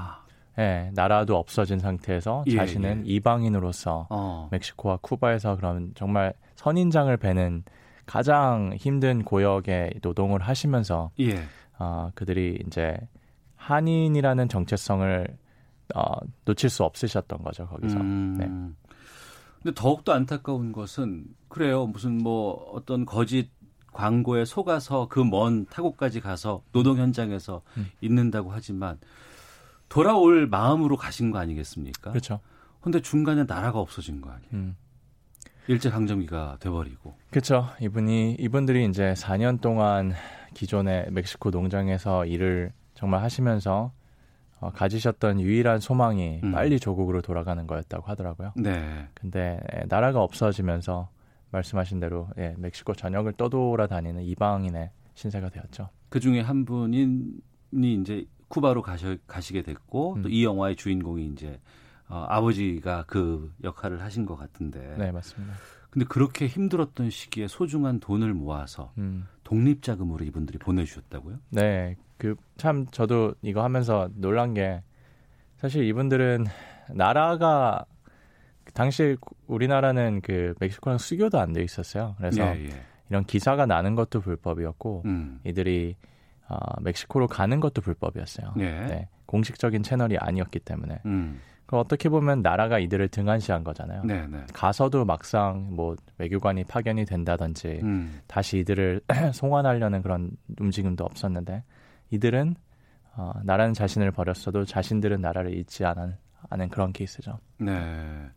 예, 나라도 없어진 상태에서 예, 자신은 예. 이방인으로서 어. 멕시코와 쿠바에서 그런 정말 선인장을 베는 가장 힘든 고역에 노동을 하시면서 예. 어, 그들이 이제 한인이라는 정체성을 어, 놓칠 수 없으셨던 거죠 거기서. 음. 네. 근데 더욱더 안타까운 것은 그래요 무슨 뭐 어떤 거짓 광고에 속아서 그 먼 타국까지 가서 노동 현장에서 음. 있는다고 하지만 돌아올 마음으로 가신 거 아니겠습니까? 그렇죠. 근데 중간에 나라가 없어진 거 아니에요. 음. 일제 강점기가 돼버리고. 그렇죠. 이분이 이분들이 이제 4년 동안 기존의 멕시코 농장에서 일을 정말 하시면서 어, 가지셨던 유일한 소망이 음. 빨리 조국으로 돌아가는 거였다고 하더라고요. 네. 근데 나라가 없어지면서 말씀하신 대로 예, 멕시코 전역을 떠돌아다니는 이방인의 신세가 되었죠. 그 중에 한 분이 이제 쿠바로 가셔, 가시게 됐고 음. 또이 영화의 주인공이 이제 어, 아버지가 그 역할을 하신 것 같은데. 네, 맞습니다. 근데 그렇게 힘들었던 시기에 소중한 돈을 모아서 음. 독립 자금으로 이분들이 보내주셨다고요? 네, 그 참 저도 이거 하면서 놀란 게 사실 이분들은 나라가 당시 우리나라는 그 멕시코랑 수교도 안 돼 있었어요. 그래서 예, 예. 이런 기사가 나는 것도 불법이었고 음. 이들이 어, 멕시코로 가는 것도 불법이었어요. 예. 네, 공식적인 채널이 아니었기 때문에. 음. 그 어떻게 보면 나라가 이들을 등한시한 거잖아요. 네, 네. 가서도 막상 뭐 외교관이 파견이 된다든지 음. 다시 이들을 송환하려는 그런 움직임도 없었는데 이들은 어, 나라는 자신을 버렸어도 자신들은 나라를 잊지 않은, 않은 그런 케이스죠. 네.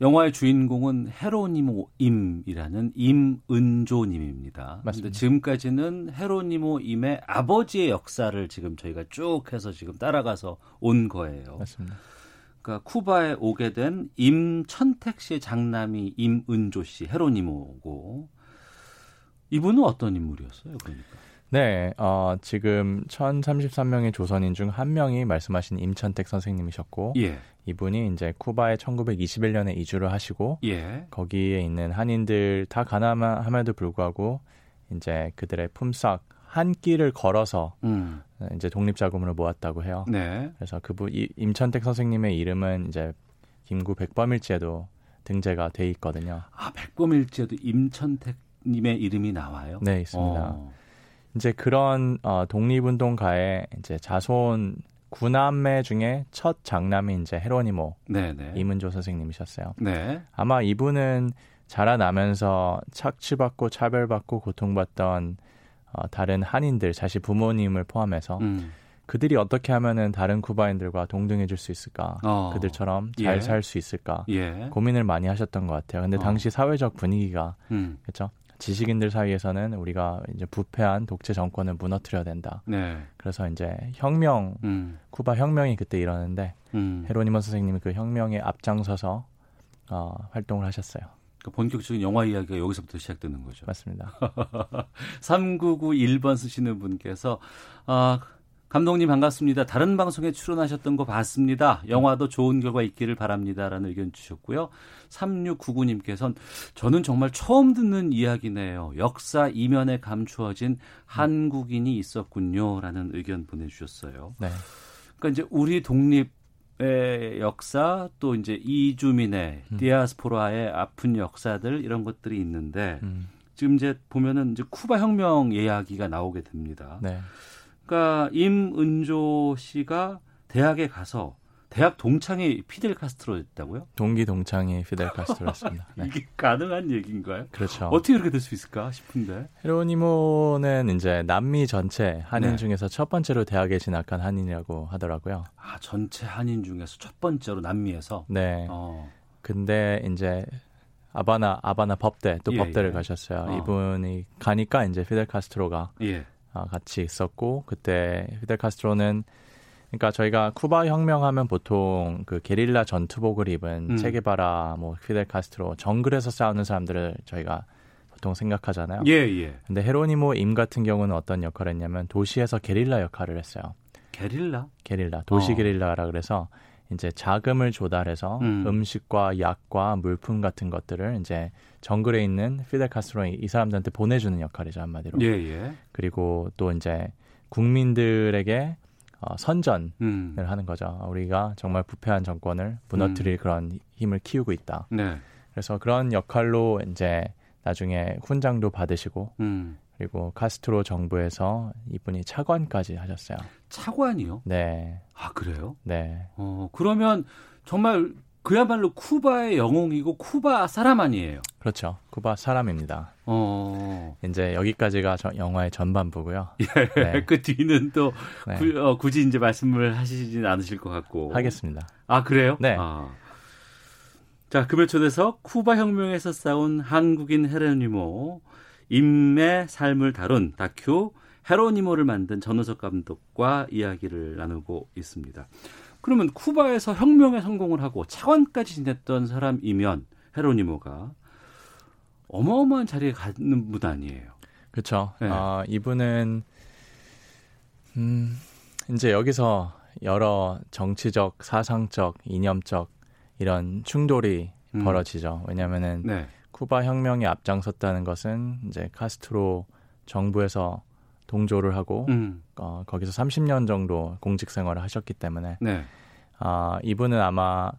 영화의 주인공은 헤로니모임이라는 임은조님입니다. 맞습니다. 지금까지는 헤로니모임의 아버지의 역사를 지금 저희가 쭉 해서 지금 따라가서 온 거예요. 맞습니다. 그러니까 쿠바에 오게 된 임천택 씨의 장남이 임은조 씨, 헤로니모고 이분은 어떤 인물이었어요? 그러니까. 네, 어, 지금 1033명의 조선인 중 한 명이 말씀하신 임천택 선생님이셨고, 예. 이분이 이제 쿠바에 1921년에 이주를 하시고 예. 거기에 있는 한인들 다 가난함에도 불구하고 이제 그들의 품삯 한 끼를 걸어서 음. 이제 독립 자금으로 모았다고 해요. 네. 그래서 그분 임천택 선생님의 이름은 이제 김구 백범일지에도 등재가 돼 있거든요. 아 백범일지에도 임천택 님의 이름이 나와요? 네 있습니다. 어. 이제 그런 어, 독립운동가의 이제 자손 구남매 중에 첫 장남이 이제 헤로니모 네네. 이문조 선생님이셨어요. 네. 아마 이분은 자라나면서 착취받고 차별받고 고통받던 어, 다른 한인들, 자신 부모님을 포함해서 음. 그들이 어떻게 하면은 다른 쿠바인들과 동등해질 수 있을까? 어. 그들처럼 잘 살수 예. 있을까? 예. 고민을 많이 하셨던 것 같아요. 근데 어. 당시 사회적 분위기가 음. 그렇죠. 지식인들 사이에서는 우리가 이제 부패한 독재 정권을 무너뜨려야 된다. 네. 그래서 이제 혁명, 음. 쿠바 혁명이 그때 일어났는데 음. 헤로니모 선생님이 그 혁명에 앞장서서 어, 활동을 하셨어요. 그러니까 본격적인 영화 이야기가 여기서부터 시작되는 거죠. 맞습니다. 3991번 쓰시는 분께서 아, 감독님 반갑습니다. 다른 방송에 출연하셨던 거 봤습니다. 영화도 좋은 결과 있기를 바랍니다라는 의견 주셨고요. 3699님께서는 저는 정말 처음 듣는 이야기네요. 역사 이면에 감추어진 한국인이 있었군요라는 의견 보내 주셨어요. 네. 그러니까 이제 우리 독립 의 역사 또 이제 이주민의 음. 디아스포라의 아픈 역사들 이런 것들이 있는데 음. 지금 이제 보면은 이제 쿠바 혁명 이야기가 나오게 됩니다. 네. 그러니까 임은조 씨가 대학에 가서 대학 동창이 피델 카스트로였다고요? 동기 동창이 피델 카스트로였습니다. 네. 이게 가능한 얘기인가요? 그렇죠. 어떻게 그렇게 될 수 있을까 싶은데. 헤로니모는 이제 남미 전체 한인 네. 중에서 첫 번째로 대학에 진학한 한인이라고 하더라고요. 아 전체 한인 중에서 첫 번째로 남미에서. 네. 어. 근데 이제 아바나 아바나 법대 또 예, 법대를 예. 가셨어요. 어. 이분이 가니까 이제 피델 카스트로가 예. 어, 같이 있었고 그때 피델 카스트로는 그러니까 저희가 쿠바 혁명하면 보통 그 게릴라 전투복을 입은 음. 체게바라, 뭐 피델 카스트로 정글에서 싸우는 사람들을 저희가 보통 생각하잖아요. 예, 예. 근데 헤로니모 임 같은 경우는 어떤 역할을 했냐면 도시에서 게릴라 역할을 했어요. 게릴라? 게릴라, 도시 어. 게릴라라 그래서 이제 자금을 조달해서 음. 식과 약과 물품 같은 것들을 이제 정글에 있는 피델 카스트로 이 사람들한테 보내주는 역할이죠 한마디로. 예, 예. 그리고 또 이제 국민들에게 어, 선전을 음. 하는 거죠. 우리가 정말 부패한 정권을 무너뜨릴 음. 그런 힘을 키우고 있다. 네. 그래서 그런 역할로 이제 나중에 훈장도 받으시고 음. 그리고 카스트로 정부에서 이분이 차관까지 하셨어요. 차관이요? 네. 아 그래요? 네. 어 그러면 정말 그야말로 쿠바의 영웅이고 쿠바 사람 아니에요? 그렇죠. 쿠바 사람입니다. 어. 이제 여기까지가 저, 영화의 전반부고요. 예. 네. 그 뒤는 또 네. 구, 어, 굳이 이제 말씀을 하시진 않으실 것 같고. 하겠습니다. 아 그래요? 네. 아. 자, 금요 초대서 쿠바 혁명에서 싸운 한국인 헤로니모 임의 삶을 다룬 다큐 헤로니모를 만든 전우석 감독과 이야기를 나누고 있습니다. 그러면 쿠바에서 혁명에 성공을 하고 차관까지 지냈던 사람이면 헤로니모가 어마어마한 자리에 가는 분 아니에요. 그렇죠. 네. 어, 이분은 음, 이제 여기서 여러 정치적, 사상적, 이념적 이런 충돌이 음. 벌어지죠. 왜냐하면은 네. 쿠바 혁명에 앞장섰다는 것은 이제 카스트로 정부에서 동조를 하고 음. 어, 거기서 30년 정도 공직 생활을 하셨기 때문에 네. 아, 이분은 아마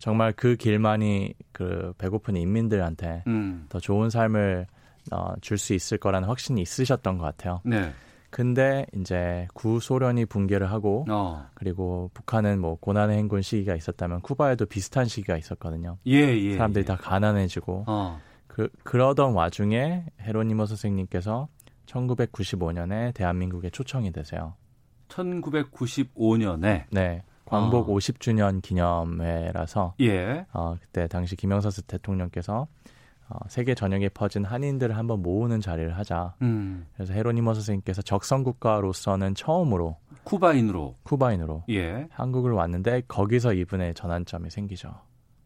정말 그 길만이 그 배고픈 인민들한테 음. 더 좋은 삶을 어, 줄 수 있을 거라는 확신이 있으셨던 것 같아요. 네. 근데 이제 구소련이 붕괴를 하고 어. 그리고 북한은 뭐 고난의 행군 시기가 있었다면 쿠바에도 비슷한 시기가 있었거든요. 예, 예, 사람들이 예. 다 가난해지고 어. 그 그러던 와중에 헤로니모 선생님께서 1995년에 대한민국에 초청이 되세요. 1995년에 네. 광복 어. 50주년 기념회라서 예. 어, 그때 당시 김영삼 대통령께서 어, 세계 전역에 퍼진 한인들을 한번 모으는 자리를 하자. 음. 그래서 헤로니모 선생님께서 적성 국가로서는 처음으로 쿠바인으로 쿠바인으로 예. 한국을 왔는데 거기서 이분의 전환점이 생기죠.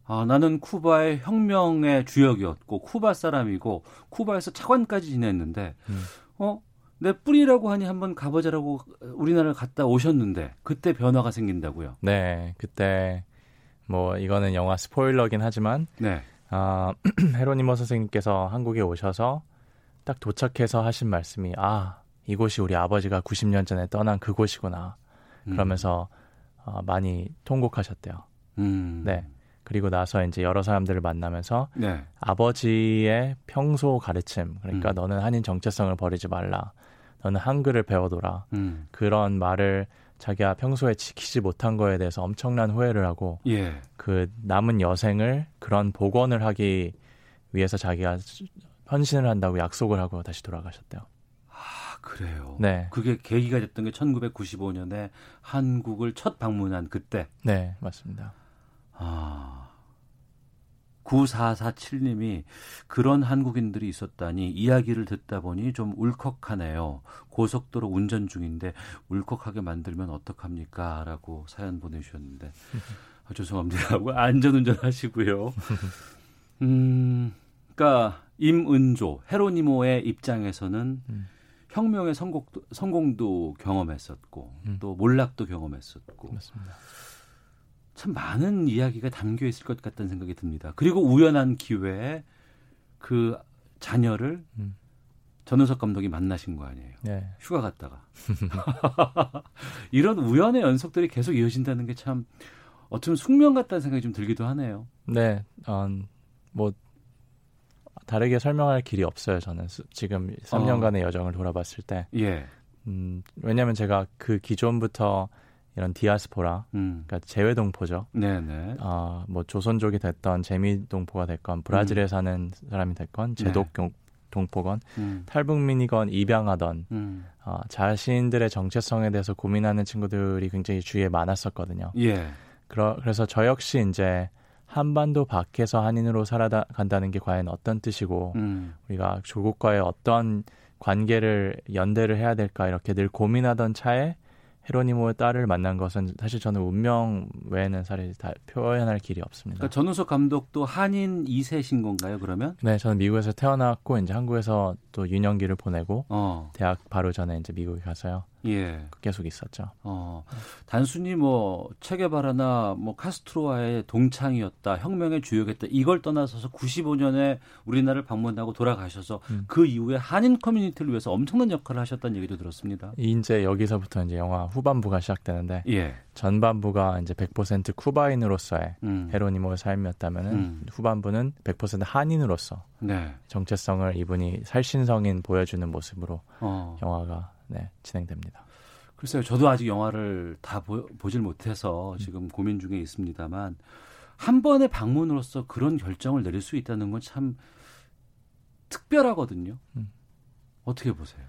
아, 나는 쿠바의 혁명의 주역이었고 쿠바 사람이고 쿠바에서 차관까지 지냈는데 음. 어? 내 뿌리라고 하니 한번 가보자라고 우리나라를 갔다 오셨는데 그때 변화가 생긴다고요. 네, 그때 뭐 이거는 영화 스포일러긴 하지만 네. 아, 헤로니모 선생님께서 한국에 오셔서 딱 도착해서 하신 말씀이 아 이곳이 우리 아버지가 90년 전에 떠난 그곳이구나 음. 그러면서 어, 많이 통곡하셨대요. 음. 네. 그리고 나서 이제 여러 사람들을 만나면서 네. 아버지의 평소 가르침 그러니까 음. 너는 한인 정체성을 버리지 말라 너는 한글을 배워둬라 음. 그런 말을 자기가 평소에 지키지 못한 거에 대해서 엄청난 후회를 하고 예. 그 남은 여생을 그런 복원을 하기 위해서 자기가 헌신을 한다고 약속을 하고 다시 돌아가셨대요. 아 그래요. 네. 그게 계기가 됐던 게 1995년에 한국을 첫 방문한 그때. 네 맞습니다. 아 9447님이 그런 한국인들이 있었다니 이야기를 듣다 보니 좀 울컥하네요. 고속도로 운전 중인데 울컥하게 만들면 어떡합니까? 라고 사연 보내주셨는데 아, 죄송합니다. 안전운전 하시고요. 음, 그러니까 임은조 헤로니모의 입장에서는 음. 혁명의 성공도, 성공도 경험했었고 음. 또 몰락도 경험했었고 맞습니다. 참 많은 이야기가 담겨 있을 것 같다는 생각이 듭니다. 그리고 우연한 기회에 그 자녀를 음. 전우석 감독이 만나신 거 아니에요. 네. 휴가 갔다가. 이런 우연의 연속들이 계속 이어진다는 게 참 어쩌면 숙명 같다는 생각이 좀 들기도 하네요. 네. 음, 뭐 다르게 설명할 길이 없어요. 저는 지금 3년간의 어. 여정을 돌아봤을 때. 예. 음, 왜냐하면 제가 그 기존부터 이런 디아스포라, 음. 그러니까 재외 동포죠. 네네. 아, 뭐 조선족이 됐던 재미 동포가 됐건 브라질에 음. 사는 사람이 됐건 네. 제독 네. 동포건 음. 탈북민이건 입양하던 음. 어, 자신들의 정체성에 대해서 고민하는 친구들이 굉장히 주위에 많았었거든요. 예. 그러, 그래서 저 역시 이제 한반도 밖에서 한인으로 살아간다는 게 과연 어떤 뜻이고 음. 우리가 조국과의 어떤 관계를 연대를 해야 될까 이렇게 늘 고민하던 차에 헤로니모의 딸을 만난 것은 사실 저는 운명 외에는 사실 다 표현할 길이 없습니다. 그러니까 전우석 감독도 한인 2세신 건가요, 그러면? 네, 저는 미국에서 태어났고 이제 한국에서 또 유년기를 보내고 어. 대학 바로 전에 이제 미국에 가서요. 예. 계속 있었죠. 어, 단순히 뭐 체게바라나 뭐 카스트로와의 동창이었다, 혁명의 주역이었다 이걸 떠나서서 95년에 우리나라를 방문하고 돌아가셔서 음. 그 이후에 한인 커뮤니티를 위해서 엄청난 역할을 하셨다는 얘기도 들었습니다. 이제 여기서부터 이제 영화 후반부가 시작되는데 예. 전반부가 이제 100% 쿠바인으로서의 음. 헤로니모의 삶이었다면은 음. 후반부는 100% 한인으로서 네. 정체성을 이분이 살신성인 보여주는 모습으로 어. 영화가 네, 진행됩니다. 글쎄요, 저도 아직 영화를 다 보, 질 못해서 지금 고민 중에 있습니다만 한 번의 방문으로서 그런 결정을 내릴 수 있다는 건 참 특별하거든요. 음. 어떻게 보세요?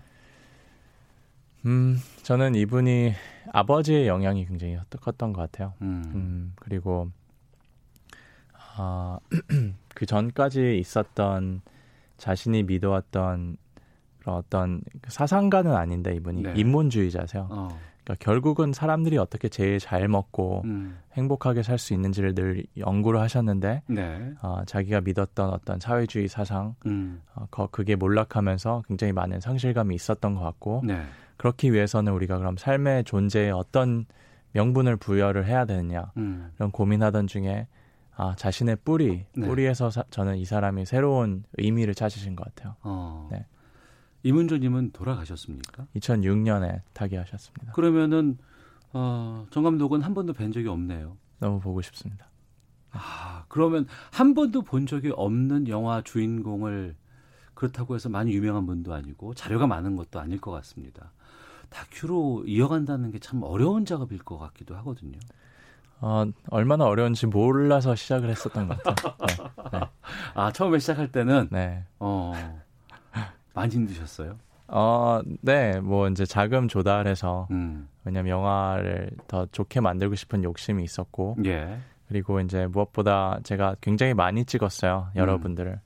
음, 저는 이분이 아버지의 영향이 굉장히 컸던 것 같아요. 음, 음 그리고 아, 그 전까지 있었던 자신이 믿어왔던 어떤 사상가는 아닌데 이분이 네. 인문주의자세요. 어. 그러니까 결국은 사람들이 어떻게 제일 잘 먹고 음. 행복하게 살 수 있는지를 늘 연구를 하셨는데 네. 어, 자기가 믿었던 어떤 사회주의 사상 음. 어, 그게 몰락하면서 굉장히 많은 상실감이 있었던 것 같고 네. 그렇기 위해서는 우리가 그럼 삶의 존재에 어떤 명분을 부여를 해야 되느냐 음. 이런 고민하던 중에 아 자신의 뿌리 네. 뿌리에서 사, 저는 이 사람이 새로운 의미를 찾으신 것 같아요. 어. 네. 이문조님은 돌아가셨습니까? 2006년에 타계하셨습니다. 그러면은 어, 정 감독은 한 번도 뵌 적이 없네요. 너무 보고 싶습니다. 아 그러면 한 번도 본 적이 없는 영화 주인공을 그렇다고 해서 많이 유명한 분도 아니고 자료가 많은 것도 아닐 것 같습니다. 다큐로 이어간다는 게 참 어려운 작업일 것 같기도 하거든요. 어, 얼마나 어려운지 몰라서 시작을 했었던 것 같아요. 네, 네. 아, 처음에 시작할 때는? 네. 어, 많이 힘드셨어요? 어, 네, 뭐 이제 자금 조달해서, 음. 왜냐면 영화를 더 좋게 만들고 싶은 욕심이 있었고, 예. 그리고 이제 무엇보다 제가 굉장히 많이 찍었어요, 여러분들을. 음.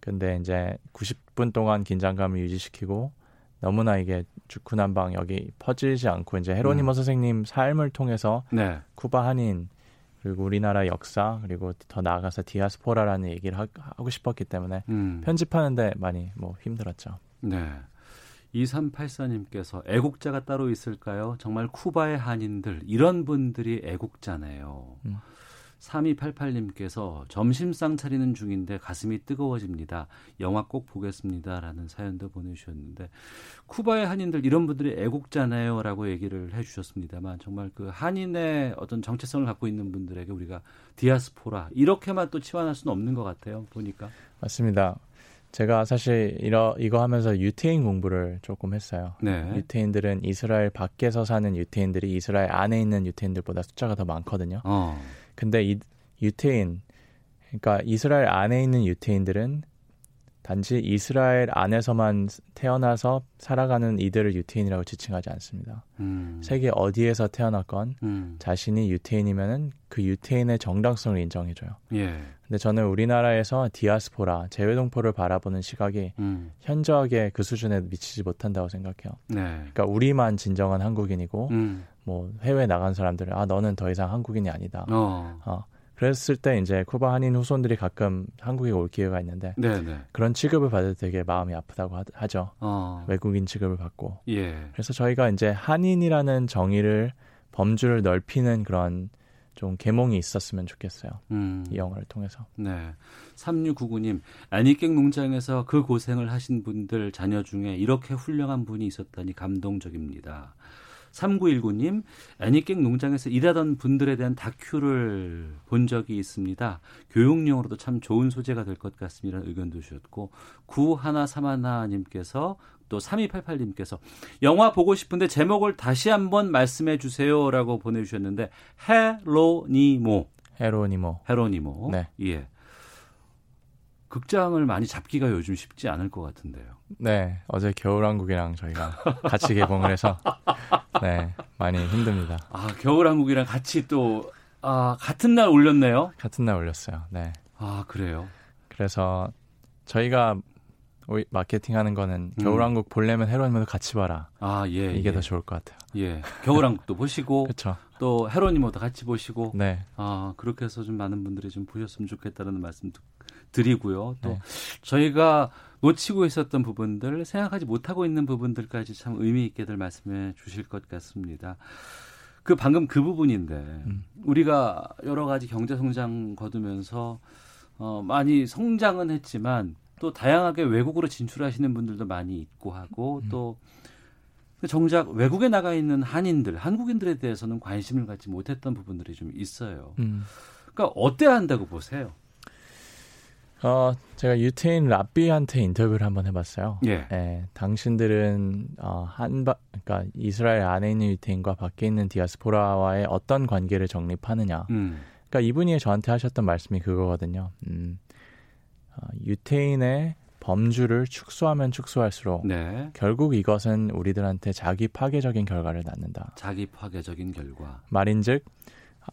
근데 이제 90분 동안 긴장감을 유지시키고, 너무나 이게 주쿠난방 여기 퍼지지 않고 이제 헤로니모 음. 선생님 삶을 통해서 네. 쿠바 한인 그리고 우리나라 역사 그리고 더 나아가서 디아스포라라는 얘기를 하, 고 싶었기 때문에 음. 편집하는데 많이 뭐 힘들었죠. 네. 2384님께서 애국자가 따로 있을까요? 정말 쿠바의 한인들 이런 분들이 애국자네요. 음. 3288님께서 점심상 차리는 중인데 가슴이 뜨거워집니다. 영화 꼭 보겠습니다 라는 사연도 보내주셨는데 쿠바의 한인들 이런 분들이 애국자네요 라고 얘기를 해주셨습니다만 정말 그 한인의 어떤 정체성을 갖고 있는 분들에게 우리가 디아스포라 이렇게만 또 치환할 수는 없는 것 같아요. 보니까 맞습니다. 제가 사실 이러, 이거 하면서 유태인 공부를 조금 했어요. 네. 유태인들은 이스라엘 밖에서 사는 유태인들이 이스라엘 안에 있는 유태인들보다 숫자가 더 많거든요. 어. 근데 이 유태인 그러니까 이스라엘 안에 있는 유태인들은 단지 이스라엘 안에서만 태어나서 살아가는 이들을 유태인이라고 지칭하지 않습니다. 음. 세계 어디에서 태어났건 음. 자신이 유태인이면은 그 유태인의 정당성을 인정해줘요. 예. 근데 저는 우리나라에서 디아스포라 재외동포를 바라보는 시각이 음. 현저하게 그 수준에 미치지 못한다고 생각해요. 네. 그러니까 우리만 진정한 한국인이고 음. 뭐 해외 나간 사람들은 아 너는 더 이상 한국인이 아니다. 어. 어. 그랬을 때 이제 쿠바 한인 후손들이 가끔 한국에 올 기회가 있는데 네네. 네. 그런 취급을 받을 때 되게 마음이 아프다고 하, 죠 어. 외국인 취급을 받고. 예. 그래서 저희가 이제 한인이라는 정의를 범주를 넓히는 그런 좀 계몽이 있었으면 좋겠어요. 음. 이 영화를 통해서. 네. 3699님, 애니깽 농장에서 그 고생을 하신 분들 자녀 중에 이렇게 훌륭한 분이 있었다니 감동적입니다. 3919님, 애니깽 농장에서 일하던 분들에 대한 다큐를 본 적이 있습니다. 교육용으로도 참 좋은 소재가 될 것 같습니다. 의견도 주셨고, 9131님께서 또 3288님께서 영화 보고 싶은데 제목을 다시 한번 말씀해 주세요라고 보내주셨는데, 헤로니모. 헤로니모. 헤로니모. 네. 예. 극장을 많이 잡기가 요즘 쉽지 않을 것 같은데요. 네, 어제 겨울왕국이랑 저희가 같이 개봉을 해서 네 많이 힘듭니다. 아 겨울왕국이랑 같이 또 아, 같은 날 올렸네요. 같은 날 올렸어요. 네. 아 그래요. 그래서 저희가 마케팅하는 거는 음. 겨울왕국 볼려면 헤로님도 같이 봐라. 아 예. 이게 예. 더 좋을 것 같아요. 예. 겨울왕국도 보시고. 그렇죠. 또 헤로니모도 같이 보시고 네. 어, 그렇게 해서 좀 많은 분들이 좀 보셨으면 좋겠다는 말씀 드리고요. 또 네. 저희가 놓치고 있었던 부분들, 생각하지 못하고 있는 부분들까지 참 의미 있게들 말씀해 주실 것 같습니다. 그 방금 그 부분인데 음. 우리가 여러 가지 경제 성장 거두면서 어, 많이 성장은 했지만 또 다양하게 외국으로 진출하시는 분들도 많이 있고 하고 음. 또 정작 외국에 나가 있는 한인들, 한국인들에 대해서는 관심을 갖지 못했던 부분들이 좀 있어요. 음. 그러니까 어때야 한다고 보세요? 어, 제가 유태인 랍비한테 인터뷰를 한번 해봤어요. 예. 예 당신들은 어, 한바, 그러니까 이스라엘 안에 있는 유태인과 밖에 있는 디아스포라와의 어떤 관계를 정립하느냐. 음. 그러니까 이분이 저한테 하셨던 말씀이 그거거든요. 음, 어, 유태인의 범주를 축소하면 축소할수록 네. 결국 이것은 우리들한테 자기 파괴적인 결과를 낳는다. 자기 파괴적인 결과. 말인즉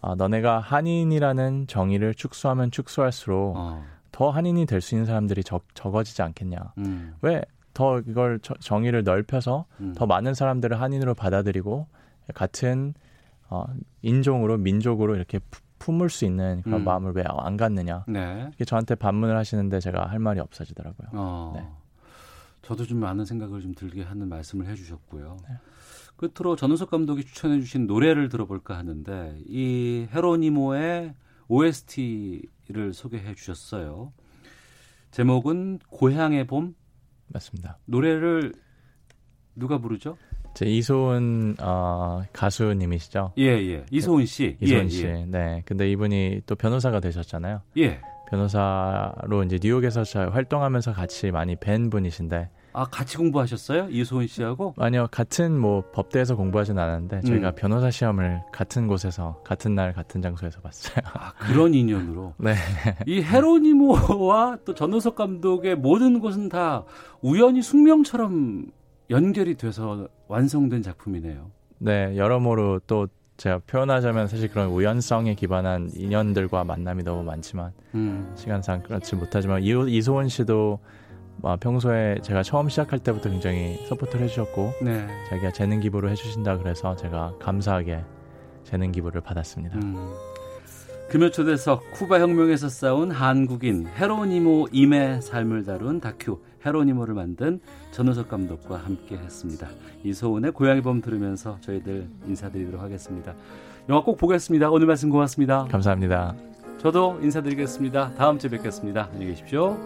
어, 너네가 한인이라는 정의를 축소하면 축소할수록 어. 더 한인이 될 수 있는 사람들이 적, 적어지지 않겠냐. 음. 왜더 이걸 저, 정의를 넓혀서 음. 더 많은 사람들을 한인으로 받아들이고 같은 어, 인종으로 민족으로 이렇게 품을 수 있는 그런 음. 마음을 왜 안 갖느냐. 네. 이게 저한테 반문을 하시는데 제가 할 말이 없어지더라고요. 어. 네. 저도 좀 많은 생각을 좀 들게 하는 말씀을 해주셨고요. 네. 끝으로 전우석 감독이 추천해주신 노래를 들어볼까 하는데 이 헤로니모의 OST를 소개해 주셨어요. 제목은 고향의 봄. 맞습니다. 노래를 누가 부르죠? 제 이소은 어, 가수님이시죠? 예, 예. 이소은 씨. 이소은 예, 씨. 예. 네. 근데 이분이 또 변호사가 되셨잖아요. 예. 변호사로 이제 뉴욕에서 활동하면서 같이 많이 뵌 분이신데 아 같이 공부하셨어요? 이소은 씨하고? 아니요 같은 뭐 법대에서 공부하진 않았는데 저희가 음. 변호사 시험을 같은 곳에서 같은 날 같은 장소에서 봤어요. 아 그런 인연으로. 네. 이 헤로니모와 또 전우석 감독의 모든 것은 다 우연히 숙명처럼 연결이 돼서 완성된 작품이네요. 네 여러모로 또 제가 표현하자면 사실 그런 우연성에 기반한 인연들과 만남이 너무 많지만 음. 시간상 그렇지 못하지만 이, 이소은 씨도 아, 평소에 제가 처음 시작할 때부터 굉장히 서포트를 해주셨고 네. 자기가 재능 기부를 해주신다 그래서 제가 감사하게 재능 기부를 받았습니다. 음. 금요초대석 쿠바 혁명에서 싸운 한국인 헤로니모 임의 삶을 다룬 다큐 헤로니모를 만든 전우석 감독과 함께 했습니다. 이소은의 고양이 범 들으면서 저희들 인사드리도록 하겠습니다. 영화 꼭 보겠습니다. 오늘 말씀 고맙습니다. 감사합니다. 저도 인사드리겠습니다. 다음 주에 뵙겠습니다. 안녕히 계십시오.